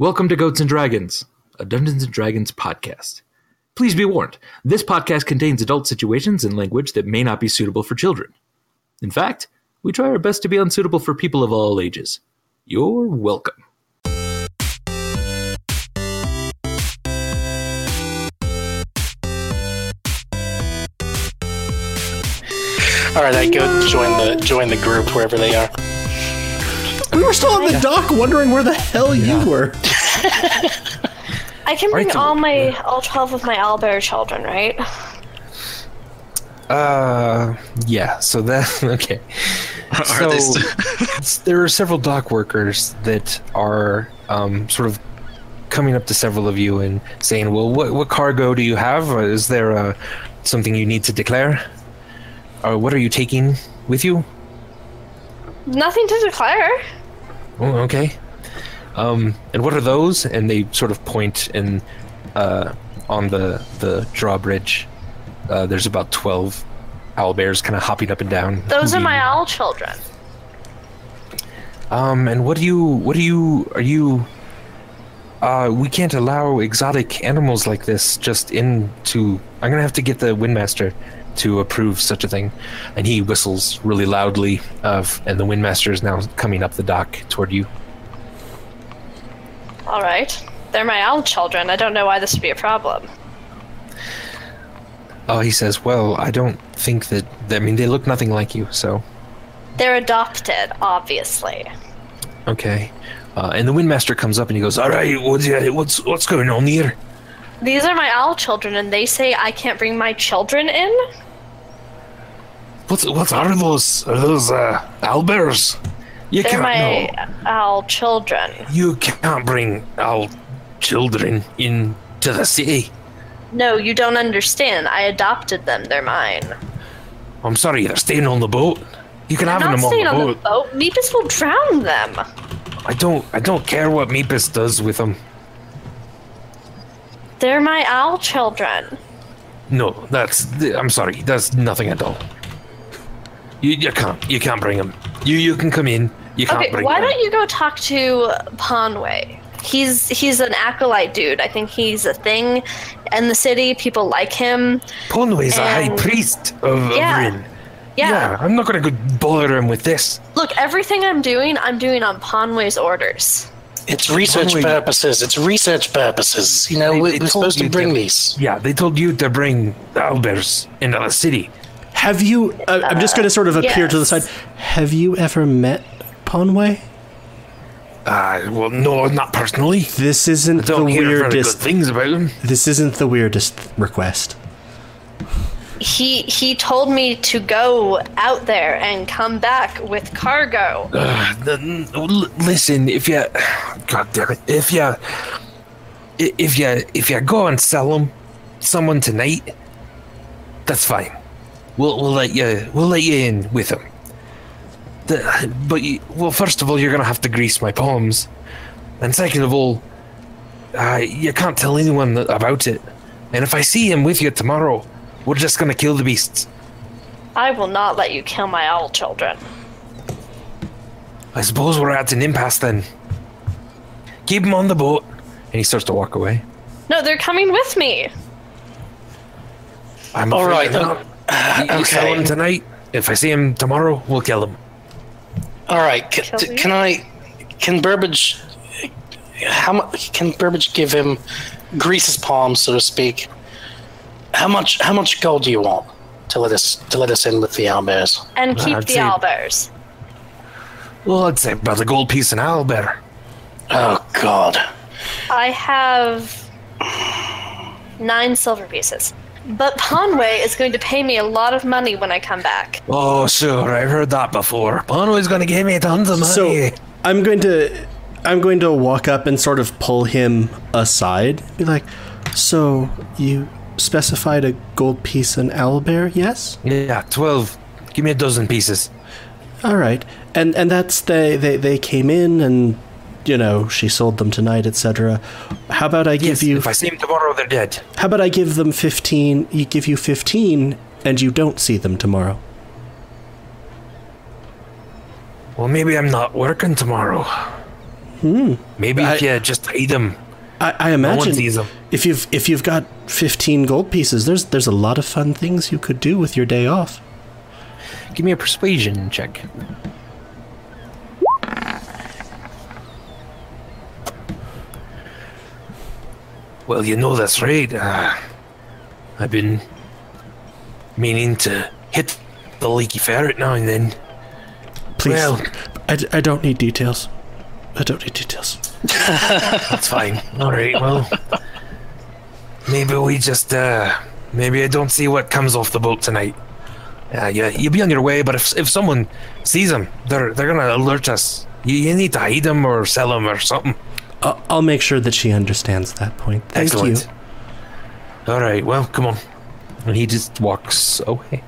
Welcome to Goats and Dragons, a Dungeons and Dragons podcast. Please be warned, this podcast contains adult situations and language that may not be suitable for children. In fact, we try our best to be unsuitable for people of all ages. You're welcome. All right, I go join the join the group wherever they are. We were still on the dock wondering where the hell you were. I can bring Right, so- all my all twelve of my owlbear children, right? Uh, yeah. So that okay. so st- there are several dock workers that are um, sort of coming up to several of you and saying, "Well, what what cargo do you have? Is there uh, something you need to declare? Or what are you taking with you?" Nothing to declare. Oh, okay. Um, and what are those? And they sort of point and uh, on the the drawbridge. Uh, there's about twelve owl bears kind of hopping up and down. Those are my owl children. Um, and what do you, what do you, are you, uh, we can't allow exotic animals like this just into, I'm gonna have to get the Windmaster to approve such a thing. And he whistles really loudly, of, and the Windmaster is now coming up the dock toward you. All right, they're my owl children. I don't know why this would be a problem. Oh, he says, well, I don't think that, I mean, they look nothing like you, so, They're adopted, obviously. okay. Uh, and the Windmaster comes up and he goes, all right, what's, what's, what's going on here? These are my owl children, and they say I can't bring my children in. What's, what are those? Are those, uh, owlbears? You They're can't my know. owl children. You can't bring our children into the city. No, you don't understand. I adopted them. They're mine. I'm sorry, they're staying on the boat. You can I'm have them on staying the on the boat. Meepus will drown them. I don't. I don't care what Meepus does with them. They're my owl children. No, that's. I'm sorry. That's nothing at all. You, you can't. You can't bring them. You you can come in. You can't Okay, bring why them. don't you go talk to Ponway? He's he's an acolyte dude. I think he's a thing in the city. People like him. Ponway's a high priest of, of Yeah. Rin. Yeah. I'm not gonna go bother him with this. Look, everything I'm doing, I'm doing on Ponway's orders. It's research Only- purposes. It's research purposes. You know, They- we- they we're told supposed to bring to- these. Yeah, they told you to bring owlbears into the city. Have you? Uh, I'm just going to sort of appear to the side. Have you ever met Ponway? Uh, well, no, not personally. This isn't the Don't hear very good weirdest. things about him. This isn't the weirdest request. He he told me to go out there and come back with cargo. Uh, the- l- listen, if you, God damn it, if you, i- if you, if you go and sell them, someone tonight, that's fine. We'll we'll let you we'll let you in with them. The, but you, well, first of all, you're gonna have to grease my palms, and second of all, uh, you can't tell anyone that- about it. And if I see him with you tomorrow, we're just gonna kill the beasts. I will not let you kill my owl children. I suppose we're at an impasse then. Keep him on the boat. And he starts to walk away. No, they're coming with me. I'm All afraid right, uh, not. You, you sell okay. him tonight. If I see him tomorrow, we'll kill him. All right. Can, Shall we? can I? Can Burbage? How much can Burbage give him? Grease his palms, so to speak. How much? How much gold do you want to let us to let us in with the owlbears? And keep I'd the say- owlbears. Well, I'd say about a gold piece an owl better. Oh God. I have nine silver pieces. But Ponway is going to pay me a lot of money when I come back. Oh, sure. I've heard that before. Bono's going to give me tons of money. So I'm going to, I'm going to walk up and sort of pull him aside. Be like, so you specified a gold piece an owlbear? Yes. yeah, 12. Give me a dozen pieces. All right, and and that's they they they came in and you know she sold them tonight, etc. How about I give Yes, you? if I see him tomorrow, they're dead. How about I give them fifteen? You give you fifteen, and you don't see them tomorrow. Well, maybe I'm not working tomorrow. Hmm. Maybe I- if you just eat them. I, I No imagine them. if you've if you've got fifteen gold pieces, there's there's a lot of fun things you could do with your day off. Give me a persuasion check. Well, you know that's right. Uh, I've been meaning to hit the leaky ferret now and then. Please, Well- I, d- I don't need details. I don't need details. That's fine. All right. Well, maybe we just uh, maybe I don't see what comes off the boat tonight. Uh, yeah, you'll be on your way, but if if someone sees them, they're they're gonna alert us. You, you need to hide them or sell them or something. I'll, I'll make sure that she understands that point. Thank Excellent. you. All right. Well, come on. And he just walks away.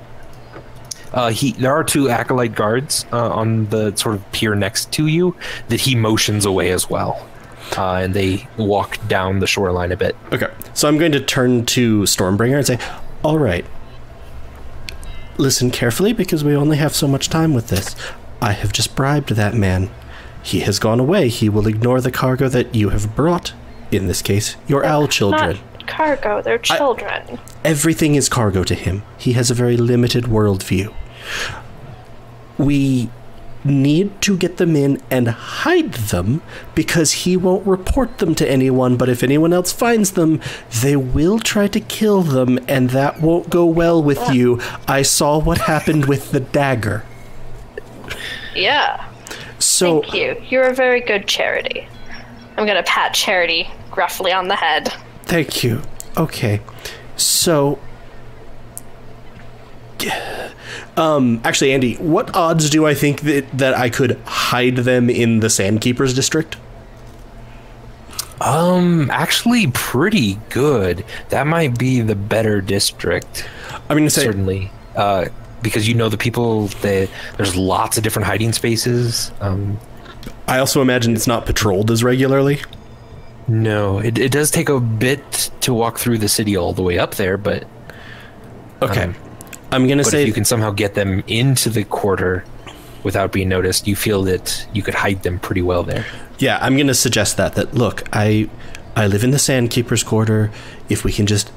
Uh, he there are two acolyte guards uh, on the sort of pier next to you that he motions away as well, uh, and they walk down the shoreline a bit. Okay, so I'm going to turn to Stormbringer and say, "All right, listen carefully because we only have so much time with this. I have just bribed that man. He has gone away. He will ignore the cargo that you have brought. In this case, your owl children. Not cargo, they're children. Everything is cargo to him. He has a very limited worldview. We need to get them in and hide them because he won't report them to anyone, but if anyone else finds them, they will try to kill them, and that won't go well with you. I saw what happened with the dagger. yeah. So, Thank you. You're a very good charity. I'm gonna pat Charity gruffly on the head. Thank you. Okay. So um actually Andy, what odds do I think that that I could hide them in the Sandkeepers district? Um, actually, pretty good. That might be the better district, I mean, going say certainly. Uh, because you know the people. That there's lots of different hiding spaces. Um, I also imagine it's not patrolled as regularly. no, it, it does take a bit to walk through the city all the way up there, but Okay. Um, I'm going to but say if you can somehow get them into the quarter without being noticed, you feel that you could hide them pretty well there. Yeah, I'm going to suggest that that look, I I live in the Sandkeepers quarter. If we can just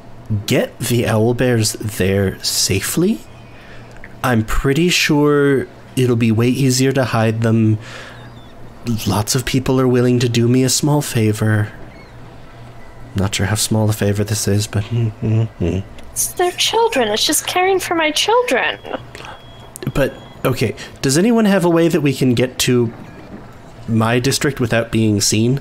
get the owl bears there safely, I'm pretty sure it'll be way easier to hide them. Lots of people are willing to do me a small favor. Not sure how small a favor this is, but. It's their children. It's just caring for my children. but okay. Does anyone have a way that we can get to my district without being seen?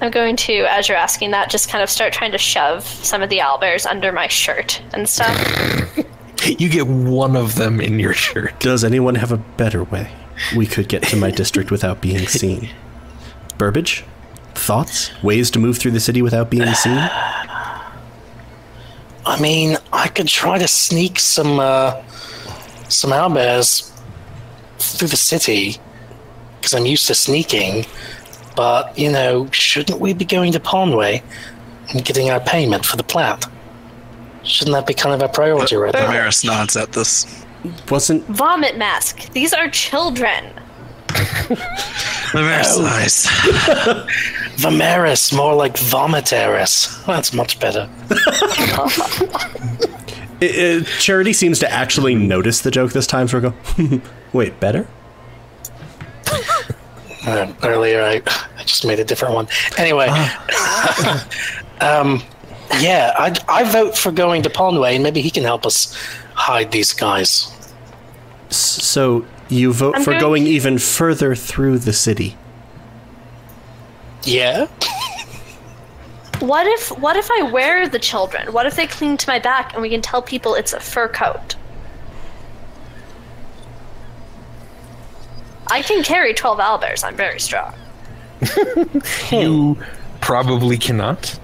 I'm going to, as you're asking that, just kind of start trying to shove some of the owlbears under my shirt and stuff. You get one of them in your shirt. Does anyone have a better way we could get to my district without being seen? Burbage? Thoughts? Ways to move through the city without being seen? I mean, I could try to sneak some uh, some owlbears through the city because I'm used to sneaking. But you know, shouldn't we be going to Ponway and getting our payment for the plat? Shouldn't that be kind of a priority right now? Maris nods at this. Wasn't Vomit mask. These are children. Maris sighs. Vimeris, more like Vomiteris. That's much better. it, it- Charity seems to actually notice the joke this time, so we go, wait, better? Uh, earlier, I, I just made a different one. Anyway, um, yeah, I, I vote for going to Ponway, and maybe he can help us hide these guys. So you vote I'm for going going to- even further through the city. Yeah, What if what if I wear the children? What if they cling to my back and we can tell people it's a fur coat? I can carry 12 owlbears. I'm very strong. You probably cannot.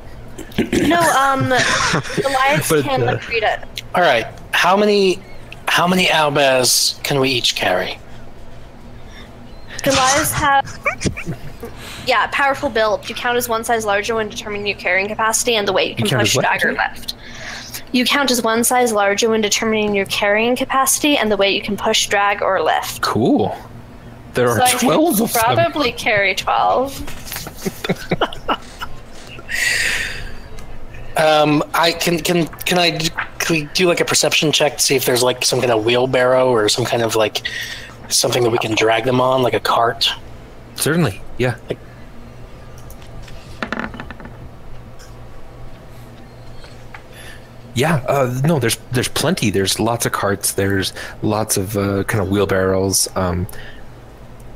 No, um, Goliath But, can uh, read it. All right. How many how many owlbears can we each carry? Goliaths have, yeah, powerful build. You count as one size larger when determining your carrying capacity and the weight you can count push, what? drag, or lift. You count as one size larger when determining your carrying capacity and the weight you can push, drag, or lift. Cool. There are So I twelve can of them. probably carry 12. Um, I can can can I can we do like a perception check to see if there's like some kind of wheelbarrow or some kind of like something that we can drag them on, like a cart? Certainly, yeah. Like, Yeah, uh, no, there's there's plenty. There's lots of carts. There's lots of uh, kind of wheelbarrows. Um,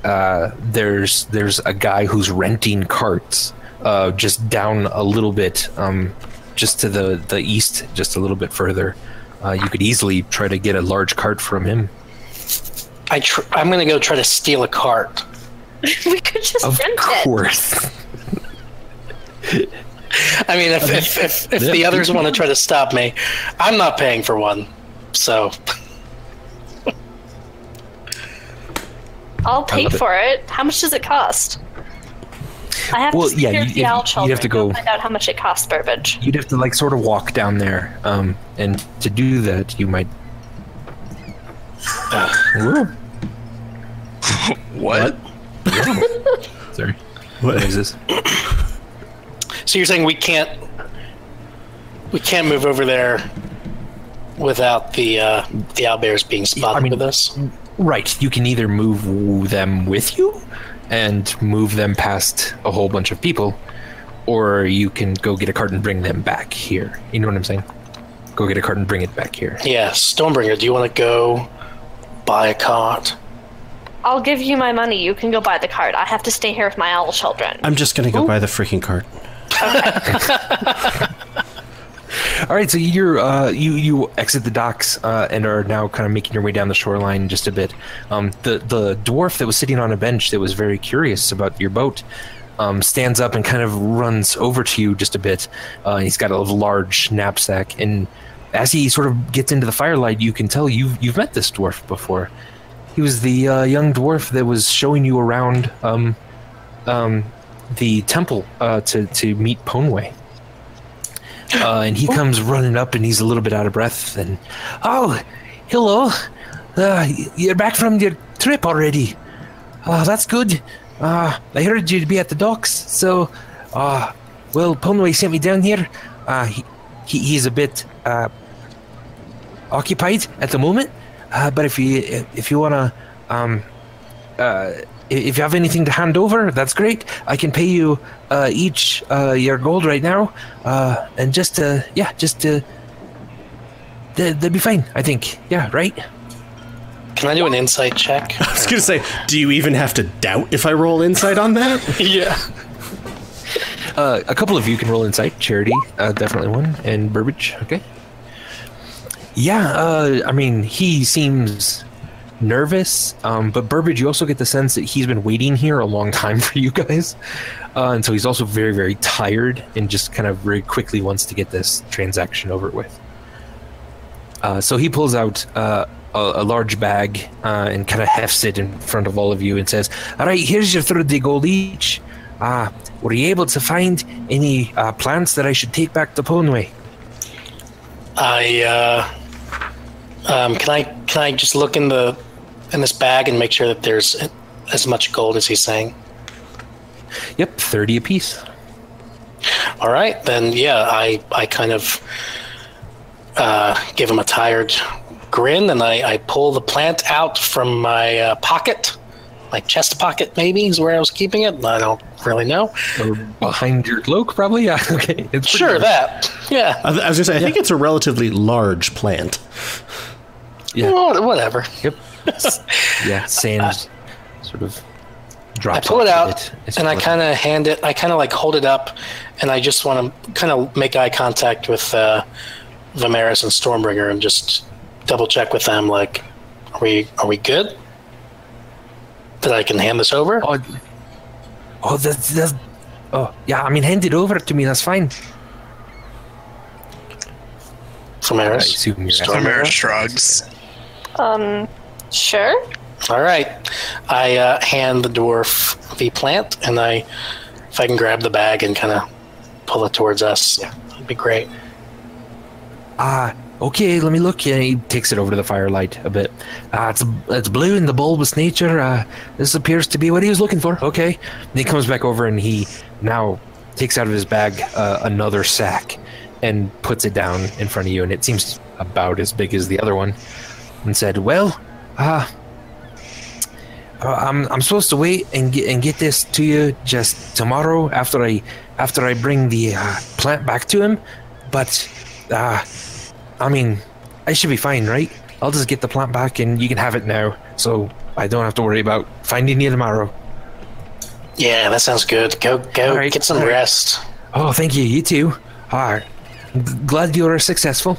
uh, there's there's a guy who's renting carts uh, just down a little bit, um, just to the the east, just a little bit further. Uh, you could easily try to get a large cart from him. I tr- I'm gonna go try to steal a cart. we could just Of rent it. course. I mean, if if if, if the others want to try to stop me, I'm not paying for one. So I'll pay love it. for it. How much does it cost? I have Well, to yeah, secure you- the you- owl you'd have to go- find out how much it costs, Burbage. You'd have to like sort of walk down there, um, and to do that, you might. Whoa. What? Sorry. What? What is this? so you're saying we can't we can't move over there without the uh, the owlbears being spotted I mean- with us? Right. You can either move them with you and move them past a whole bunch of people, or you can go get a cart and bring them back here. You know what I'm saying? Go get a cart and bring it back here. Yeah, Stormbringer, do you want to go buy a cart? I'll give you my money. You can go buy the cart. I have to stay here with my owl children. I'm just gonna go buy the freaking cart. All right, so you're uh, you you exit the docks uh, and are now kind of making your way down the shoreline just a bit. Um, the the dwarf that was sitting on a bench that was very curious about your boat um, stands up and kind of runs over to you just a bit. Uh, he's got a large knapsack, and as he sort of gets into the firelight, you can tell you've you've met this dwarf before. He was the uh, young dwarf that was showing you around um, um, the temple uh, to to meet Ponway. Uh, and he comes running up, and he's a little bit out of breath. And oh, hello, uh, you're back from your trip already. Uh, that's good. Uh, I heard you'd be at the docks, so uh, well, Ponway sent me down here. Uh, he, he he's a bit uh, occupied at the moment, uh, but if you if you wanna um, uh, if you have anything to hand over, that's great. I can pay you uh, each uh, your gold right now, uh, and just uh, yeah, just uh, they, they'll be fine. I think. Yeah, right. Can I do an insight check? I was gonna say, do you even have to doubt if I roll insight on that? yeah. Uh, a couple of you can roll insight. Charity, uh, definitely one, and Burbage. Okay. Yeah, uh, I mean, he seems nervous, um, but Burbage, you also get the sense that he's been waiting here a long time for you guys, uh, and so he's also very, very tired and just kind of very quickly wants to get this transaction over with. Uh, so he pulls out uh, a, a large bag uh, and kind of hefts it in front of all of you and says, "All right, here's your thirty gold each. Uh, were you able to find any uh, plants that I should take back to Ponway?" I uh, um, can I can I just look in the in this bag and make sure that there's as much gold as he's saying? Yep, thirty apiece. All right, then yeah, I I kind of uh, give him a tired grin and I, I pull the plant out from my uh, pocket, my chest pocket maybe is where I was keeping it. I don't really know. Or behind your cloak, probably. Yeah. Okay. It's Sure, large. that. Yeah. I, I was gonna say, I think it's a relatively large plant. Yeah. Well, whatever. Yep. yeah. Sand sort of drop. I pull it out it. And I kind of hand it. I kind of like hold it up, and I just want to kind of make eye contact with uh, Vimeris and Stormbringer and just double check with them. Like, are we are we good? That I can hand this over. Oh, oh, that's, that's. Oh, yeah. I mean, hand it over to me. That's fine. I Vimeris. assume you're asking- Stormare shrugs. Um, sure. All right. I uh, hand the dwarf the plant, and I, if I can grab the bag and kind of pull it towards us, yeah, that'd be great. Ah, Okay, let me look. And he takes it over to the firelight a bit. Uh, it's it's blue in the bulbous nature. Uh, this appears to be what he was looking for. Okay. And he comes back over and he now takes out of his bag uh, another sack and puts it down in front of you, and it seems about as big as the other one. And said, "Well, uh, I'm I'm supposed to wait and get and get this to you just tomorrow after I after I bring the uh, plant back to him, but uh, I mean, I should be fine, right? I'll just get the plant back and you can have it now, so I don't have to worry about finding you tomorrow. Yeah, that sounds good. Go, go, All right, get some all right. rest. Oh, thank you. You too. Uh, g- glad you are successful,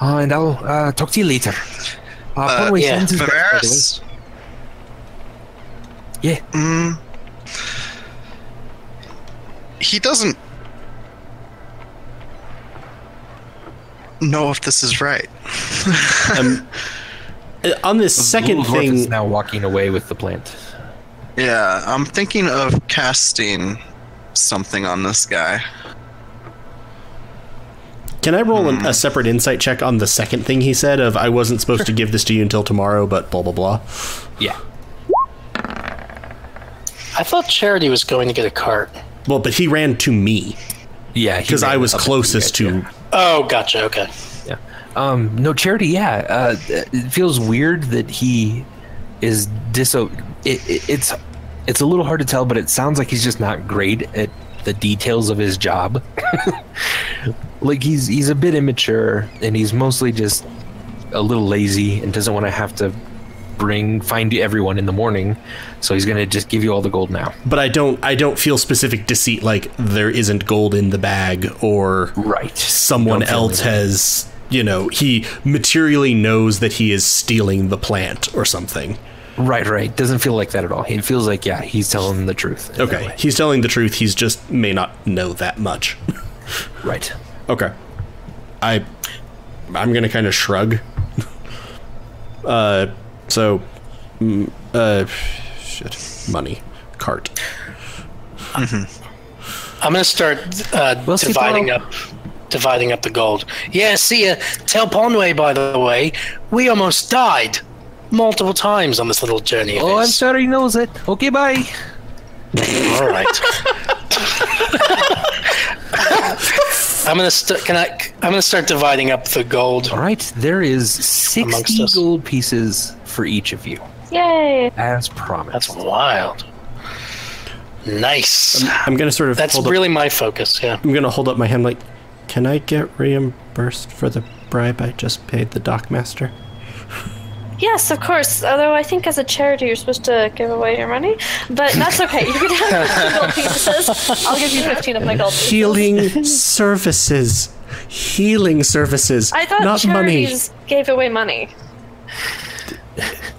uh, and I'll uh, talk to you later. Uh, Uh, Ponway yeah. sends his best, by the way. Vimeris? Yeah. Mm, he doesn't know if this is right. Um, uh, on this second Little dwarf is thing, now walking away with the plant. Yeah, I'm thinking of casting something on this guy. Can I roll an, a separate insight check on the second thing he said of I wasn't supposed to give this to you until tomorrow, but blah blah blah. Yeah. I thought Charity was going to get a cart. Well, but he ran to me Yeah. because I was up you closest guys, to. yeah. Oh, gotcha. Okay. Yeah. Um, no, Charity, yeah. Uh, it feels weird that he is diso. It, it, it's it's a little hard to tell, but it sounds like he's just not great at the details of his job. like he's he's a bit immature, and he's mostly just a little lazy and doesn't want to have to bring find everyone in the morning. So he's gonna just give you all the gold now. But I don't. I don't feel specific deceit like there isn't gold in the bag or Right. someone else has. You know, he materially knows that he is stealing the plant or something. Right, right. Doesn't feel like that at all. It feels like yeah, he's telling the truth. Okay, he's telling the truth. He's just may not know that much. Right. Okay. I I'm going to kind of shrug. uh so mm, uh shit, money cart. Mm-hmm. I'm gonna start uh, We'll dividing up, dividing up the gold. Yeah, see ya. Tell Ponway, by the way, we almost died multiple times on this little journey. Of Oh, I'm his. sorry he knows it. Okay, bye. All right. I'm gonna st- can I? I'm gonna start dividing up the gold. All right, there is 60 gold pieces for each of you, Yay! as promised. That's wild. Nice. I'm going to sort of That's hold up, really my focus. Yeah. I'm going to hold up my hand like can I get reimbursed for the bribe I just paid the dockmaster? Yes, of course. Although I think as a charity you're supposed to give away your money, but that's okay. You can have gold pieces. I'll give you 15 of my gold pieces. Healing services. Healing services. I thought not money. charities gave away money.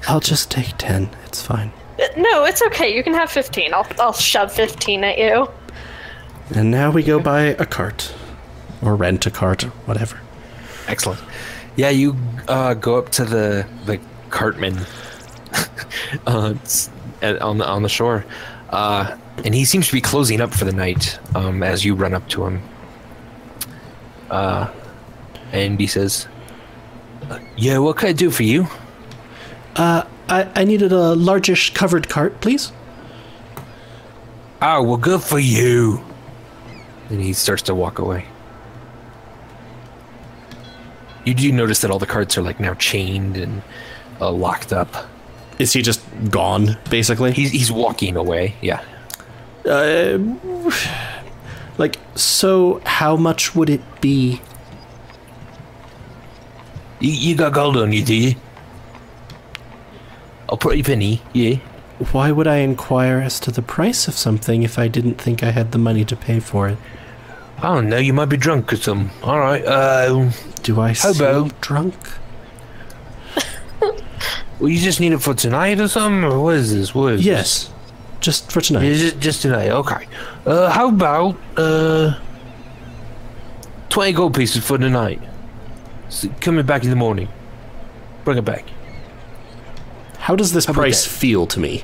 I'll just take 10. It's fine. Uh, No, it's okay. You can have 15. I'll, I'll shove 15 at you. And now we go buy a cart or rent a cart, or whatever. Excellent. Yeah, you uh, go up to the the cartman uh, on the on the shore, uh, and he seems to be closing up for the night. Um, as you run up to him, uh, and he says, uh, "Yeah, what can I do for you?" I, I needed a largish covered cart, please. Oh, well, good for you. And he starts to walk away. You do notice that all the carts are like now chained and uh, locked up. Is he just gone, basically? He's he's walking away. Yeah. Uh, like, so how much would it be? You, you got gold on you, do you? A pretty penny, yeah. Why would I inquire as to the price of something if I didn't think I had the money to pay for it? I don't know. You might be drunk or something. All right. Uh, Do I about- drunk? Well, you just need it for tonight or something, or what is this? What is Yes, just for tonight. Is it just tonight? Okay. Uh, how about uh, twenty gold pieces for tonight? S coming back in the morning. Bring it back. How does this about price feel to me?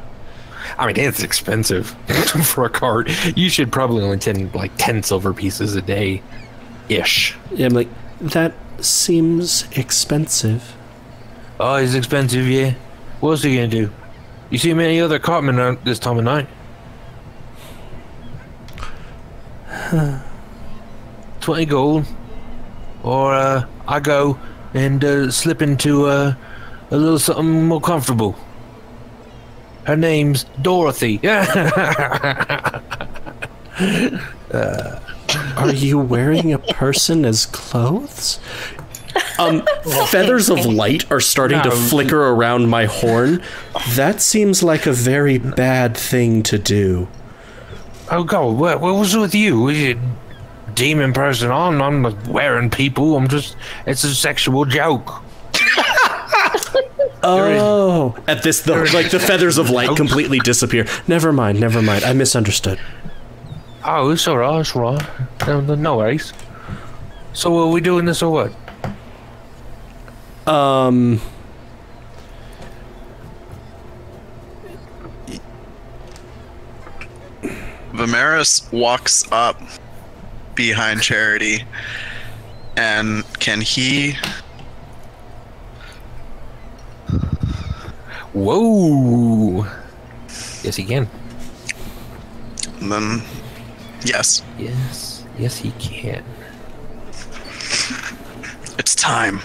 I mean, it's expensive for a cart. You should probably only ten like ten silver pieces a day, ish. Yeah, I'm like, That seems expensive. Oh, it's expensive, yeah. What's he gonna do? You see many other cartmen out this time of night? Twenty gold, or uh, I go and uh, slip into uh, a little something more comfortable. Her name's Dorothy. Are you wearing a person as clothes? Um, feathers of light are starting to flicker around my horn. That seems like a very bad thing to do. oh God, what, what was with you? Was you a demon person? I'm, I'm not wearing people. I'm just. It's a sexual joke. Oh, at this, the, like the feathers of light completely disappear. Never mind, never mind. I misunderstood. Oh, it's alright, it's alright. No, no, no worries. So are we doing this or what? Um, Vimeris walks up behind Charity, and can he? Whoa! Yes, he can. Then, yes, Yes, yes, he can. it's time.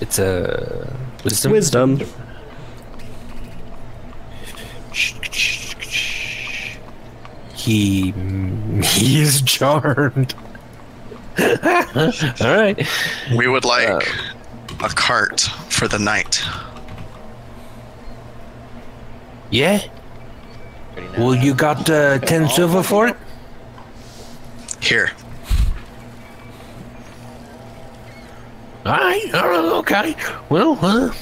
It's a wisdom. wisdom. He he is charmed. All right. We would like a cart for the night. Yeah. Well, you got uh, ten silver for it. Here, All right. All right. Okay. Well, uh,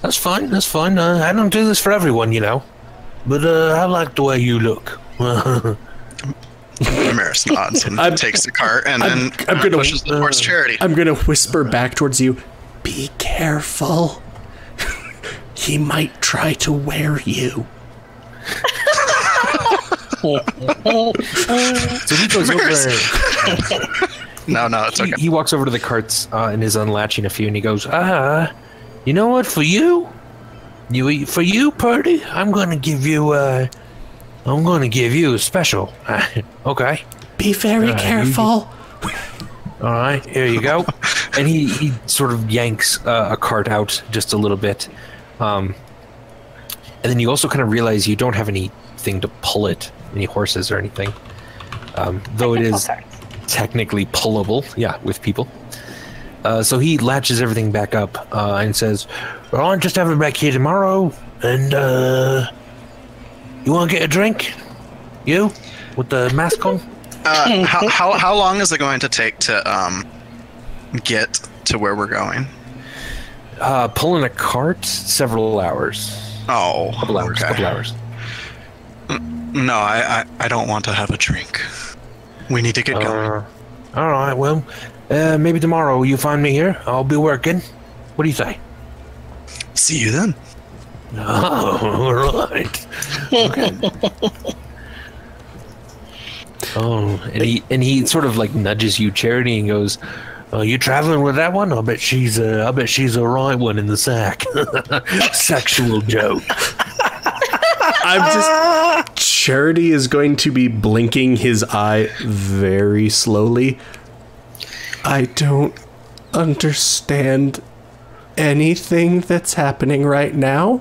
that's fine. That's fine. Uh, I don't do this for everyone, you know. But uh, I like the way you look. Vimeris nods and I'm- takes the cart and I'm- then I'm gonna- pushes towards Charity. I'm gonna whisper back towards you. Be careful. he might try to wear you. so he goes over. No, no, it's he, okay. he walks over to the carts uh, and is unlatching a few, and he goes, "Ah, you know what? For you, you for you, Purdy, I'm gonna give you. Uh, I'm gonna give you a special. okay, Be very you- careful. all right, here you go." and he he sort of yanks uh, a cart out just a little bit, um, and then you also kind of realize you don't have anything to pull it, any horses or anything. Um, though it is technically pullable, yeah, with people. Uh, so he latches everything back up uh, and says, "Well, I'll just have it back here tomorrow, and uh, you want to get a drink? You with the mask on? Uh, how, how how long is it going to take to um get to where we're going? Uh, pulling a cart, several hours, Oh, couple hours, okay. couple hours. No, I, I I don't want to have a drink. We need to get going. Uh, all right, well, uh, maybe tomorrow you find me here. I'll be working. What do you say? See you then. Oh, all right. Okay. oh, and he and he sort of like nudges you, Charity, and goes, "Oh, you traveling with that one? I bet she's a, I bet she's a right one in the sack." Sexual joke. I'm just. Charity is going to be blinking his eye very slowly. I don't understand anything that's happening right now,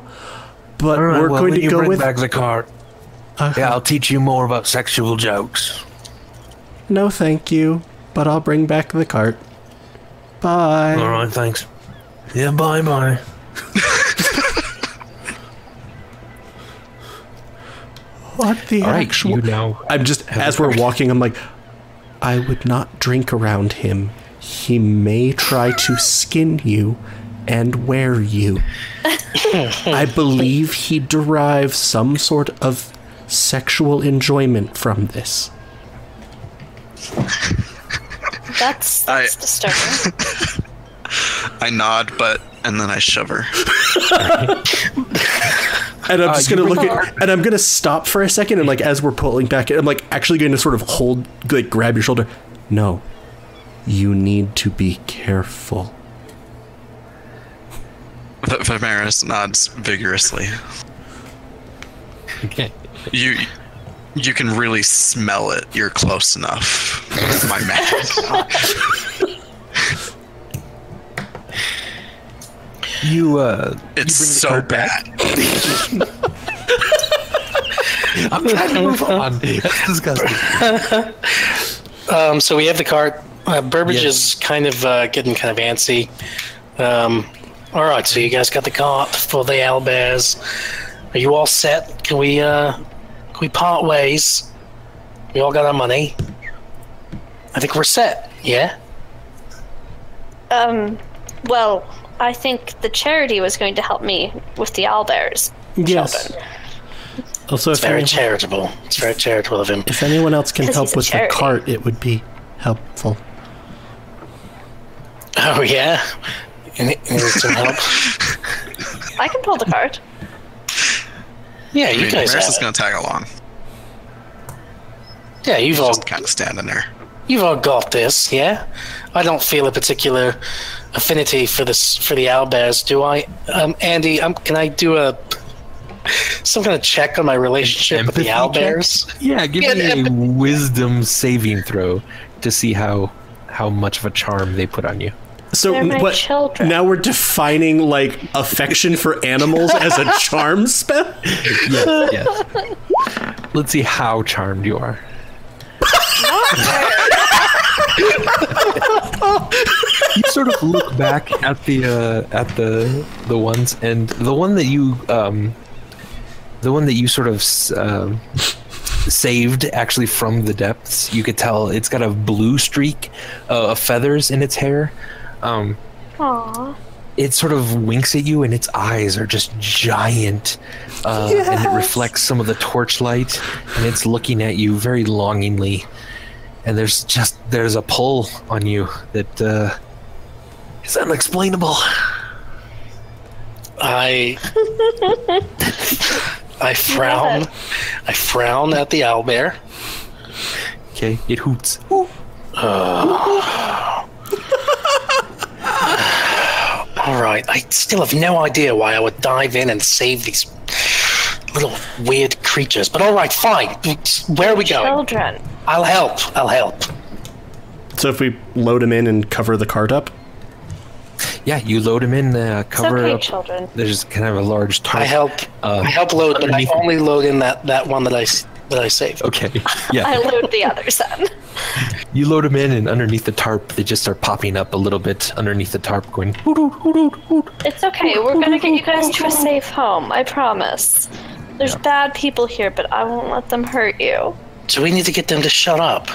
but right, we're well, going to you go bring with. back the cart. Uh, Yeah, I'll teach you more about sexual jokes. No, thank you, but I'll bring back the cart. Bye. All right, thanks. Yeah, bye bye. What the All right, actual? you now. I'm just as we're walking. I'm like, I would not drink around him. He may try to skin you and wear you. I believe he derives some sort of sexual enjoyment from this. That's, I- disturbing. I nod, but and then I shove her. And I'm Uh, just you gonna look at, and I'm gonna stop for a second, and like as we're pulling back, I'm like actually going to sort of hold, like grab your shoulder. No, You need to be careful. V- Vimeris nods vigorously. Okay. You you can really smell it. You're close enough. My man. You uh It's you so bad. I'm trying to move on. That's disgusting. Um, so we have the cart. Uh, Burbage Yes. is kind of uh, getting kind of antsy. Um, all right, so you guys got the cart for the owlbears. Are you all set? Can we uh, can we part ways? We all got our money. I think we're set. Yeah. Um, well, I think the charity was going to help me with the owlbears. Yes. Children. Also, if, It's very any- charitable. It's very charitable of him. if anyone else can help he's a with the cart, it would be helpful. Oh yeah. You need, you need some help? I can pull the cart. Yeah, I you mean, guys Vimeris have is gonna tag along. Yeah, you've all Just kind of standing there. You've all got this, yeah. I don't feel a particular affinity for this for the owlbears, do I? Um, Andy, um, can I do a some kind of check on my relationship with the Empathy check? owlbears? Yeah, give Yeah, me a the- wisdom saving throw to see how how much of a charm they put on you. So They're what? children. Now we're defining like affection for animals as a charm spell. Yes, yes. Let's see how charmed you are. You sort of look back at the uh, at the the ones, and the one that you um, the one that you sort of um, saved actually from the depths. You could tell it's got a blue streak uh, of feathers in its hair. Um, Aww. it sort of winks at you and its eyes are just giant uh, and it reflects some of the torchlight and it's looking at you very longingly and there's just there's a pull on you that uh, is unexplainable I I frown. I frown at the owlbear. okay it hoots All right, I still have no idea why I would dive in and save these little weird creatures. But all right, fine. Where are we going? Children. I'll help. I'll help. So if we load him in and cover the cart up, yeah you load them in uh, It's cover okay, up children. there's kind of a large tarp I help. uh, I help load, but I only load in that, that one that I s- that I saved. okay yeah I load the others then. You load them in, and underneath the tarp, they just start popping up a little bit underneath the tarp, going. "Hoot, hoot, hoot, hoot, hoot." It's okay. We're gonna get you guys to a safe home. I promise. There's bad people here, but I won't let them hurt you. So we need to get them to shut up.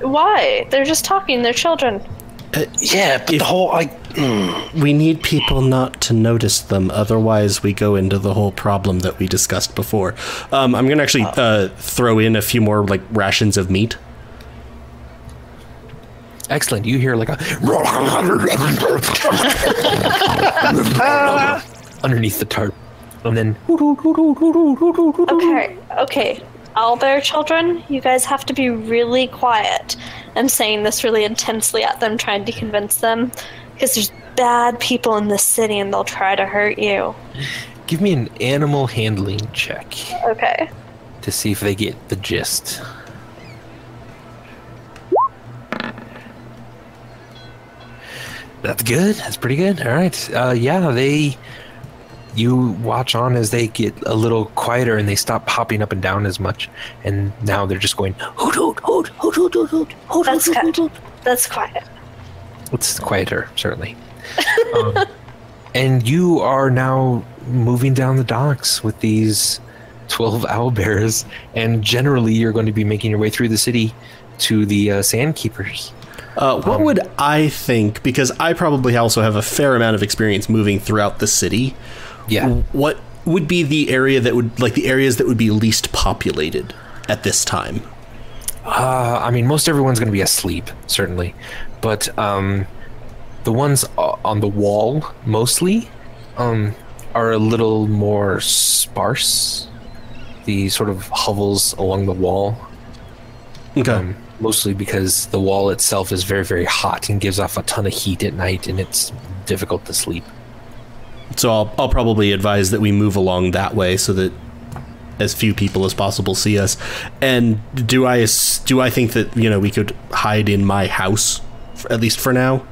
Why? They're just talking. They're children. Yeah, but If- the whole I. Mm, we need people not to notice them. Otherwise, we go into the whole problem that we discussed before. Um, I'm gonna actually uh, throw in a few more like rations of meat. Excellent. You hear like a underneath the tarp, and then. Okay, okay. All their children, you guys have to be really quiet. I'm saying this really intensely at them, trying to convince them, because there's bad people in the city and they'll try to hurt you. Give me an animal handling check. Okay. To see if they get the gist. That's good. That's pretty good. All right. Uh, yeah, they you watch on as they get a little quieter and they stop hopping up and down as much, and now they're just going hoot hoot hoot hoot hoot hoot hoot hoot That's hoot, hoot, hoot. That's quiet. It's quieter, certainly. um, and you are now moving down the docks with these 12 owlbears, and generally you're going to be making your way through the city to the uh, Sandkeepers. Uh, what would I think? Because I probably also have a fair amount of experience moving throughout the city. Yeah. What would be the area that would like the areas that would be least populated at this time? Uh, I mean, most everyone's going to be asleep, certainly. But um, the ones on the wall, mostly, um, are a little more sparse. The sort of hovels along the wall Okay. Um, mostly because the wall itself is very, very hot and gives off a ton of heat at night, and it's difficult to sleep. So I'll, I'll probably advise that we move along that way so that as few people as possible see us. And do I do I think that you know we could hide in my house for, at least for now?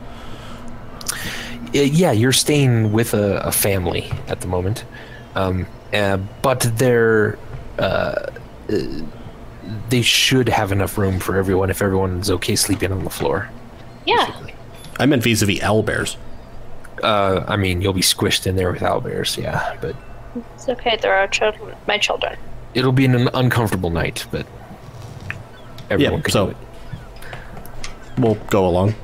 Yeah, you're staying with a, a family at the moment, um, uh, but they're uh, uh, they should have enough room for everyone if everyone's okay sleeping on the floor. Yeah. I meant vis-a-vis owlbears. Uh, I mean, you'll be squished in there with owlbears, yeah, but It's okay. there are children. My children. it'll be an uncomfortable night. But everyone Yeah, can so- do it. We'll go along.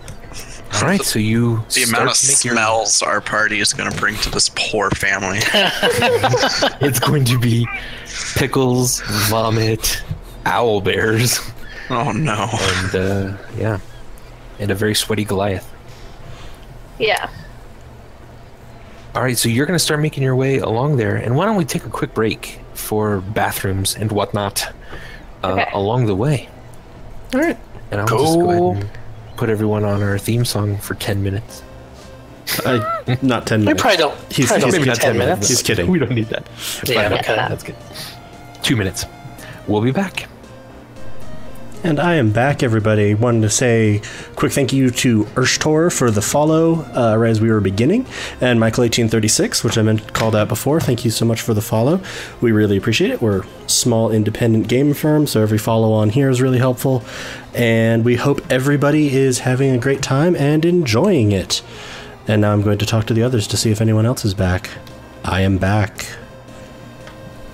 All right, so you The amount of to make your- smells our party is going to bring to this poor family. it's going to be pickles, vomit, owlbears, oh no. and uh, yeah, and a very sweaty Goliath. Yeah. All right, so you're going to start making your way along there, and why don't we take a quick break for bathrooms and whatnot uh, Okay. along the way? All right, and I'll just go ahead and put everyone on our theme song for ten minutes. I, not ten We minutes. probably don't. He's- probably he's- don't maybe need not 10 10 minutes. minutes. He's kidding. We don't need that. That's Yeah, okay. That's good. Two minutes. We'll be back. And I am back, everybody. Wanted to say quick thank you to Urshtor for the follow uh, right as we were beginning, and Michael1836, which I meant called out before. Thank you so much for the follow. We really appreciate it. We're small independent game firm, so every follow on here is really helpful. And we hope everybody is having a great time and enjoying it. And now I'm going to talk to the others to see if anyone else is back. I am back.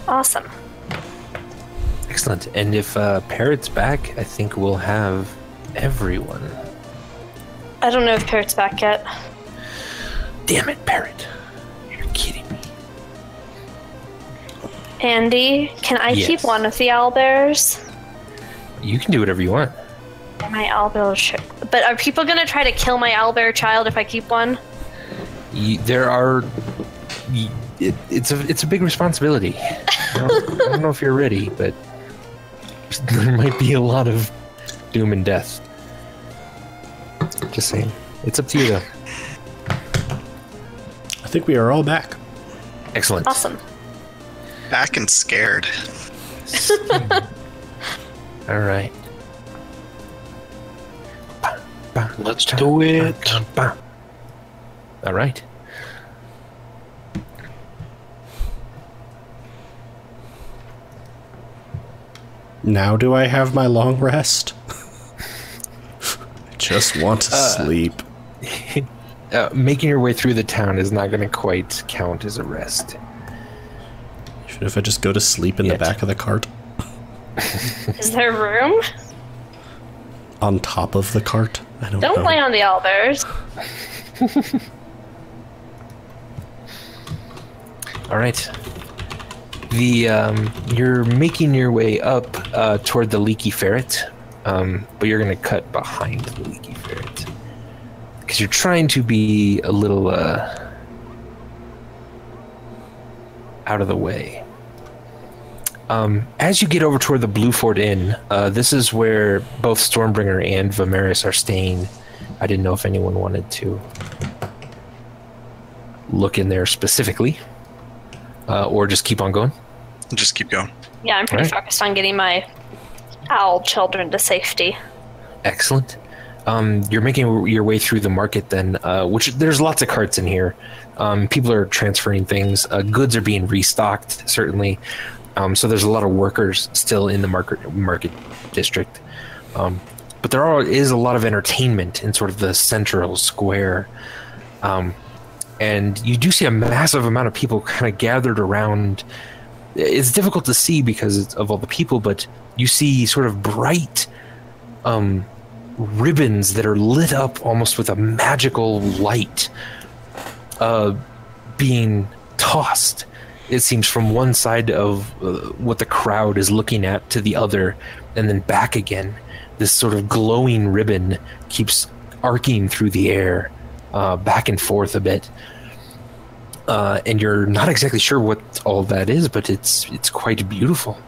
Awesome. Excellent. And if uh, Parrot's back, I think we'll have everyone. I don't know if Parrot's back yet. Damn it, Parrot. You're kidding me. Andy, can I Yes. keep one of the owlbears? You can do whatever you want. My owlbear. Sh- but are people gonna try to kill my owlbear child if I keep one? You, there are. y it, it's a it's a big responsibility. I don't, I don't know if you're ready, but there might be a lot of doom and death. Just saying. It's up to you, though. I think we are all back. Excellent. Awesome. Back and scared. All right. Let's do it. All right. Now do I have my long rest? I just want to sleep. Uh, making your way through the town is not going to quite count as a rest. Should if I just go to sleep in Yet. the back of the cart? Is there room? On top of the cart? I don't, Don't know. play on the owlbears. All right. The um, you're making your way up uh, toward the leaky ferret, um, but you're going to cut behind the leaky ferret because you're trying to be a little uh, out of the way. Um, as you get over toward the Blueford Inn, uh, this is where both Stormbringer and Vimeris are staying. I didn't know if anyone wanted to look in there specifically, uh, or just keep on going. Just keep going. Yeah, I'm pretty Right. focused on getting my owl children to safety. Excellent. Um, you're making your way through the market then, uh, which there's lots of carts in here. Um, people are transferring things. Uh, goods are being restocked, certainly. Um, so there's a lot of workers still in the market market district. Um, but there are, is a lot of entertainment in sort of the central square. And you do see a massive amount of people kind of gathered around. It's difficult to see because of all the people, but you see sort of bright um, ribbons that are lit up almost with a magical light uh, being tossed. It seems from one side of uh, what the crowd is looking at to the other, and then back again. This sort of glowing ribbon keeps arcing through the air, uh, back and forth a bit. Uh, and you're not exactly sure what all that is, but it's it's quite beautiful.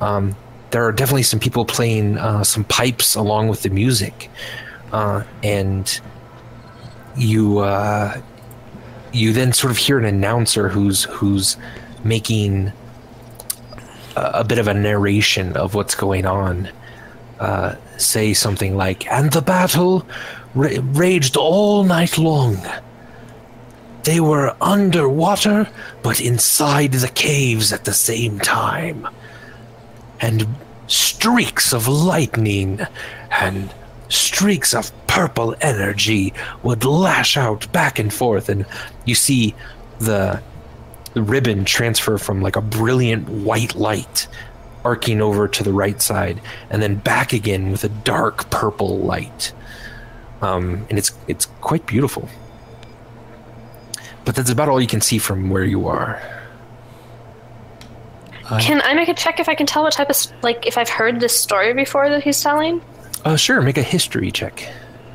Um, there are definitely some people playing uh, some pipes along with the music, uh, and you uh, you then sort of hear an announcer who's who's making a, a bit of a narration of what's going on. Uh, say something like, "And the battle ra- raged all night long." They were underwater, but inside the caves at the same time. And streaks of lightning and streaks of purple energy would lash out back and forth. And you see the, ribbon transfer from like a brilliant white light arcing over to the right side and then back again with a dark purple light. Um, and it's it's quite beautiful. But that's about all you can see from where you are. Can I make a check if I can tell what type of like if I've heard this story before that he's telling? Uh, sure, make a history check.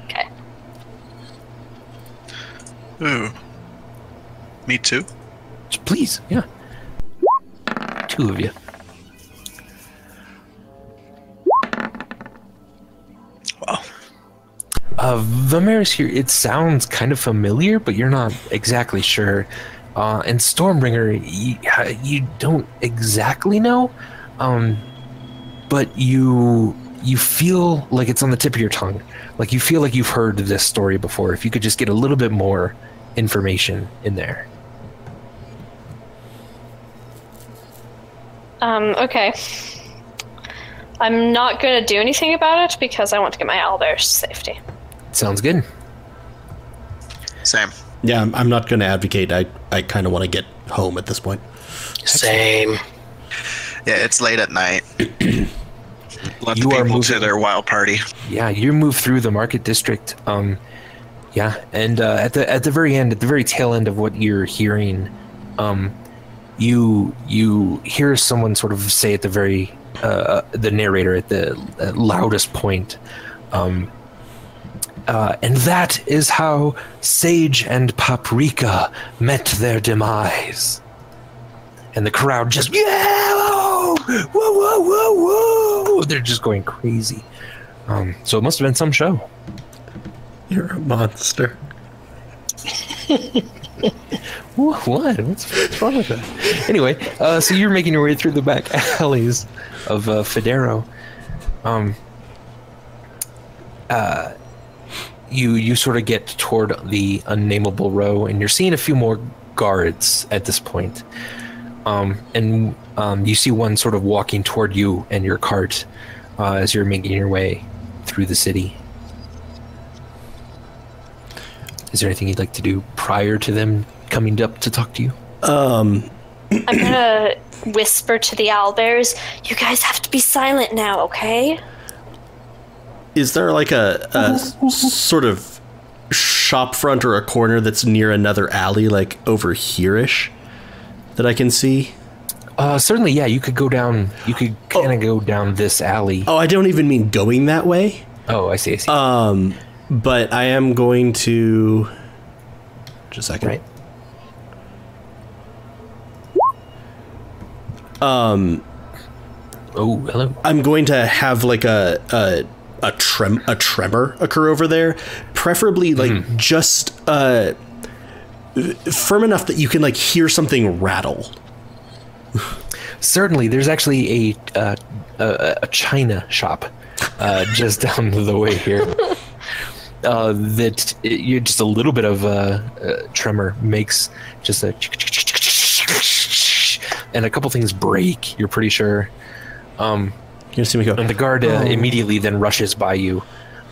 Okay. Ooh. Me too. Please, yeah. Two of you. Uh, here, it sounds kind of familiar, but you're not exactly sure. Uh, and Stormbringer, you, you don't exactly know, um, but you you feel like it's on the tip of your tongue. Like you feel like you've heard this story before. If you could just get a little bit more information in there. Um, okay. I'm not gonna do anything about it because I want to get my owlbear's safety. Sounds good. Same. Yeah, I'm, I'm not going to advocate. I, I kind of want to get home at this point. Same. Yeah, it's late at night. Let You the are people to their wild party. Yeah, you move through the market district. Um, yeah, and uh, at the at the very end, at the very tail end of what you're hearing, um, you you hear someone sort of say at the very uh, the narrator at the uh, loudest point, um, uh, and that is how Sage and Paprika met their demise. And the crowd just yeah, whoa, whoa, whoa, whoa! They're just going crazy. Um, so it must have been some show. You're a monster. What? What's, what's wrong with that? Anyway, uh, so you're making your way through the back alleys of uh, Federo. Um, uh, you you sort of get toward the unnameable row, and you're seeing a few more guards at this point. Um, and um, you see one sort of walking toward you and your cart uh, as you're making your way through the city. Is there anything you'd like to do prior to them coming up to talk to you? Um, I'm gonna whisper to the owlbears, you guys have to be silent now, okay? Is there like a, a sort of shop front or a corner that's near another alley, like over here-ish, that I can see? Uh, certainly, yeah. You could go down. You could kind of go down this alley. Oh, I don't even mean going that way. Oh, I see. I see. Um, but I am going to. Just a second. right. Um, Oh, hello. I'm going to have like a a a trem a tremor occur over there, preferably like just uh firm enough that you can like hear something rattle. Certainly, there's actually a uh, a, a China shop uh, just down the way here. Uh, that you just a little bit of uh, uh, tremor makes just a and a couple things break. You're pretty sure. Um, You see me go. and the guard uh, Oh. immediately then rushes by you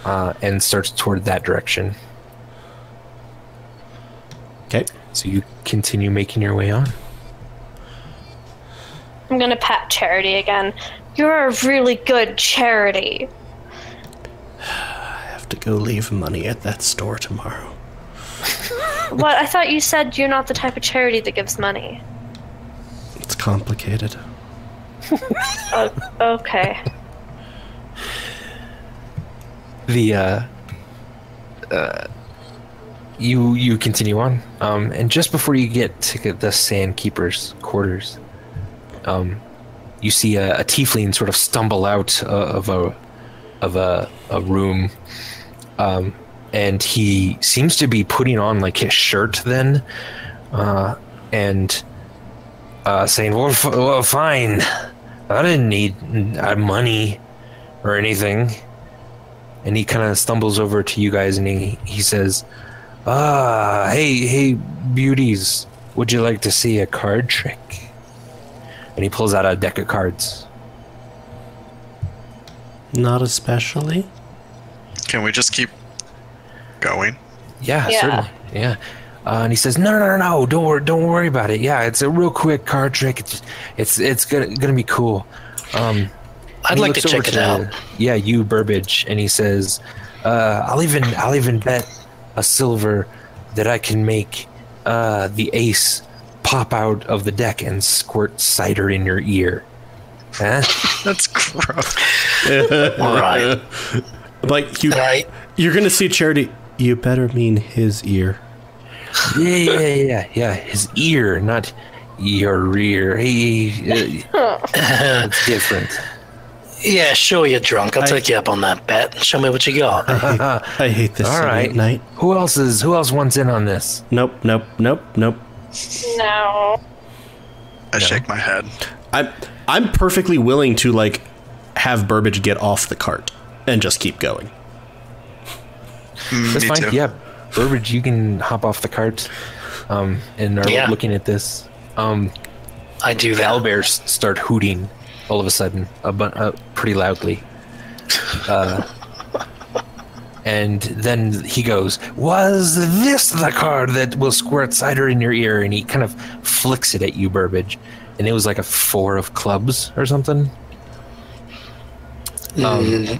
uh, and starts toward that direction. Okay. So you continue making your way on. I'm gonna pat Charity again. You're a really good charity. I have to go leave money at that store tomorrow. What? I thought you said you're not the type of charity that gives money. It's complicated. Oh, okay. the uh, uh, you you continue on, um, and just before you get to the sand keeper's quarters, um, you see a, a tiefling sort of stumble out uh, of a of a, a room, um, and he seems to be putting on like his shirt then, uh, and uh, saying, "Well, f- well, fine. I didn't need uh, money or anything." And he kind of stumbles over to you guys, and he he says, "Ah, hey, hey, beauties, would you like to see a card trick?" And he pulls out a deck of cards. Not especially. Can we just keep going? Yeah, Yeah. certainly. Yeah. Uh, and he says, "No, no, no, no! Don't worry, don't worry about it. Yeah, it's a real quick card trick. It's it's it's gonna gonna be cool." Um, I'd like to check it out. Yeah, you Burbage, and he says, uh, "I'll even I'll even bet a silver that I can make uh, the ace pop out of the deck and squirt cider in your ear." Huh? That's gross. Right. Like you, Right. you're gonna see Charity. You better mean his ear. Yeah, yeah, yeah, yeah. His ear, not your rear. He, uh, it's different. Yeah, sure you're drunk. I'll take you up on that bet. Show me what you got. I hate this All city right. at night. Who else is? Who else wants in on this? Nope, nope, nope, nope. No. I shake my head. I'm I'm perfectly willing to like have Burbage get off the cart and just keep going. Mm, That's me fine. too. Yeah, Burbage, you can hop off the cart, um, and are Yeah. looking at this. Um, I do that. owlbears start hooting all of a sudden, a bu- uh, pretty loudly. Uh, and then he goes, "Was this the card that will squirt cider in your ear?" And he kind of flicks it at you, Burbage, and it was like a four of clubs or something. Um,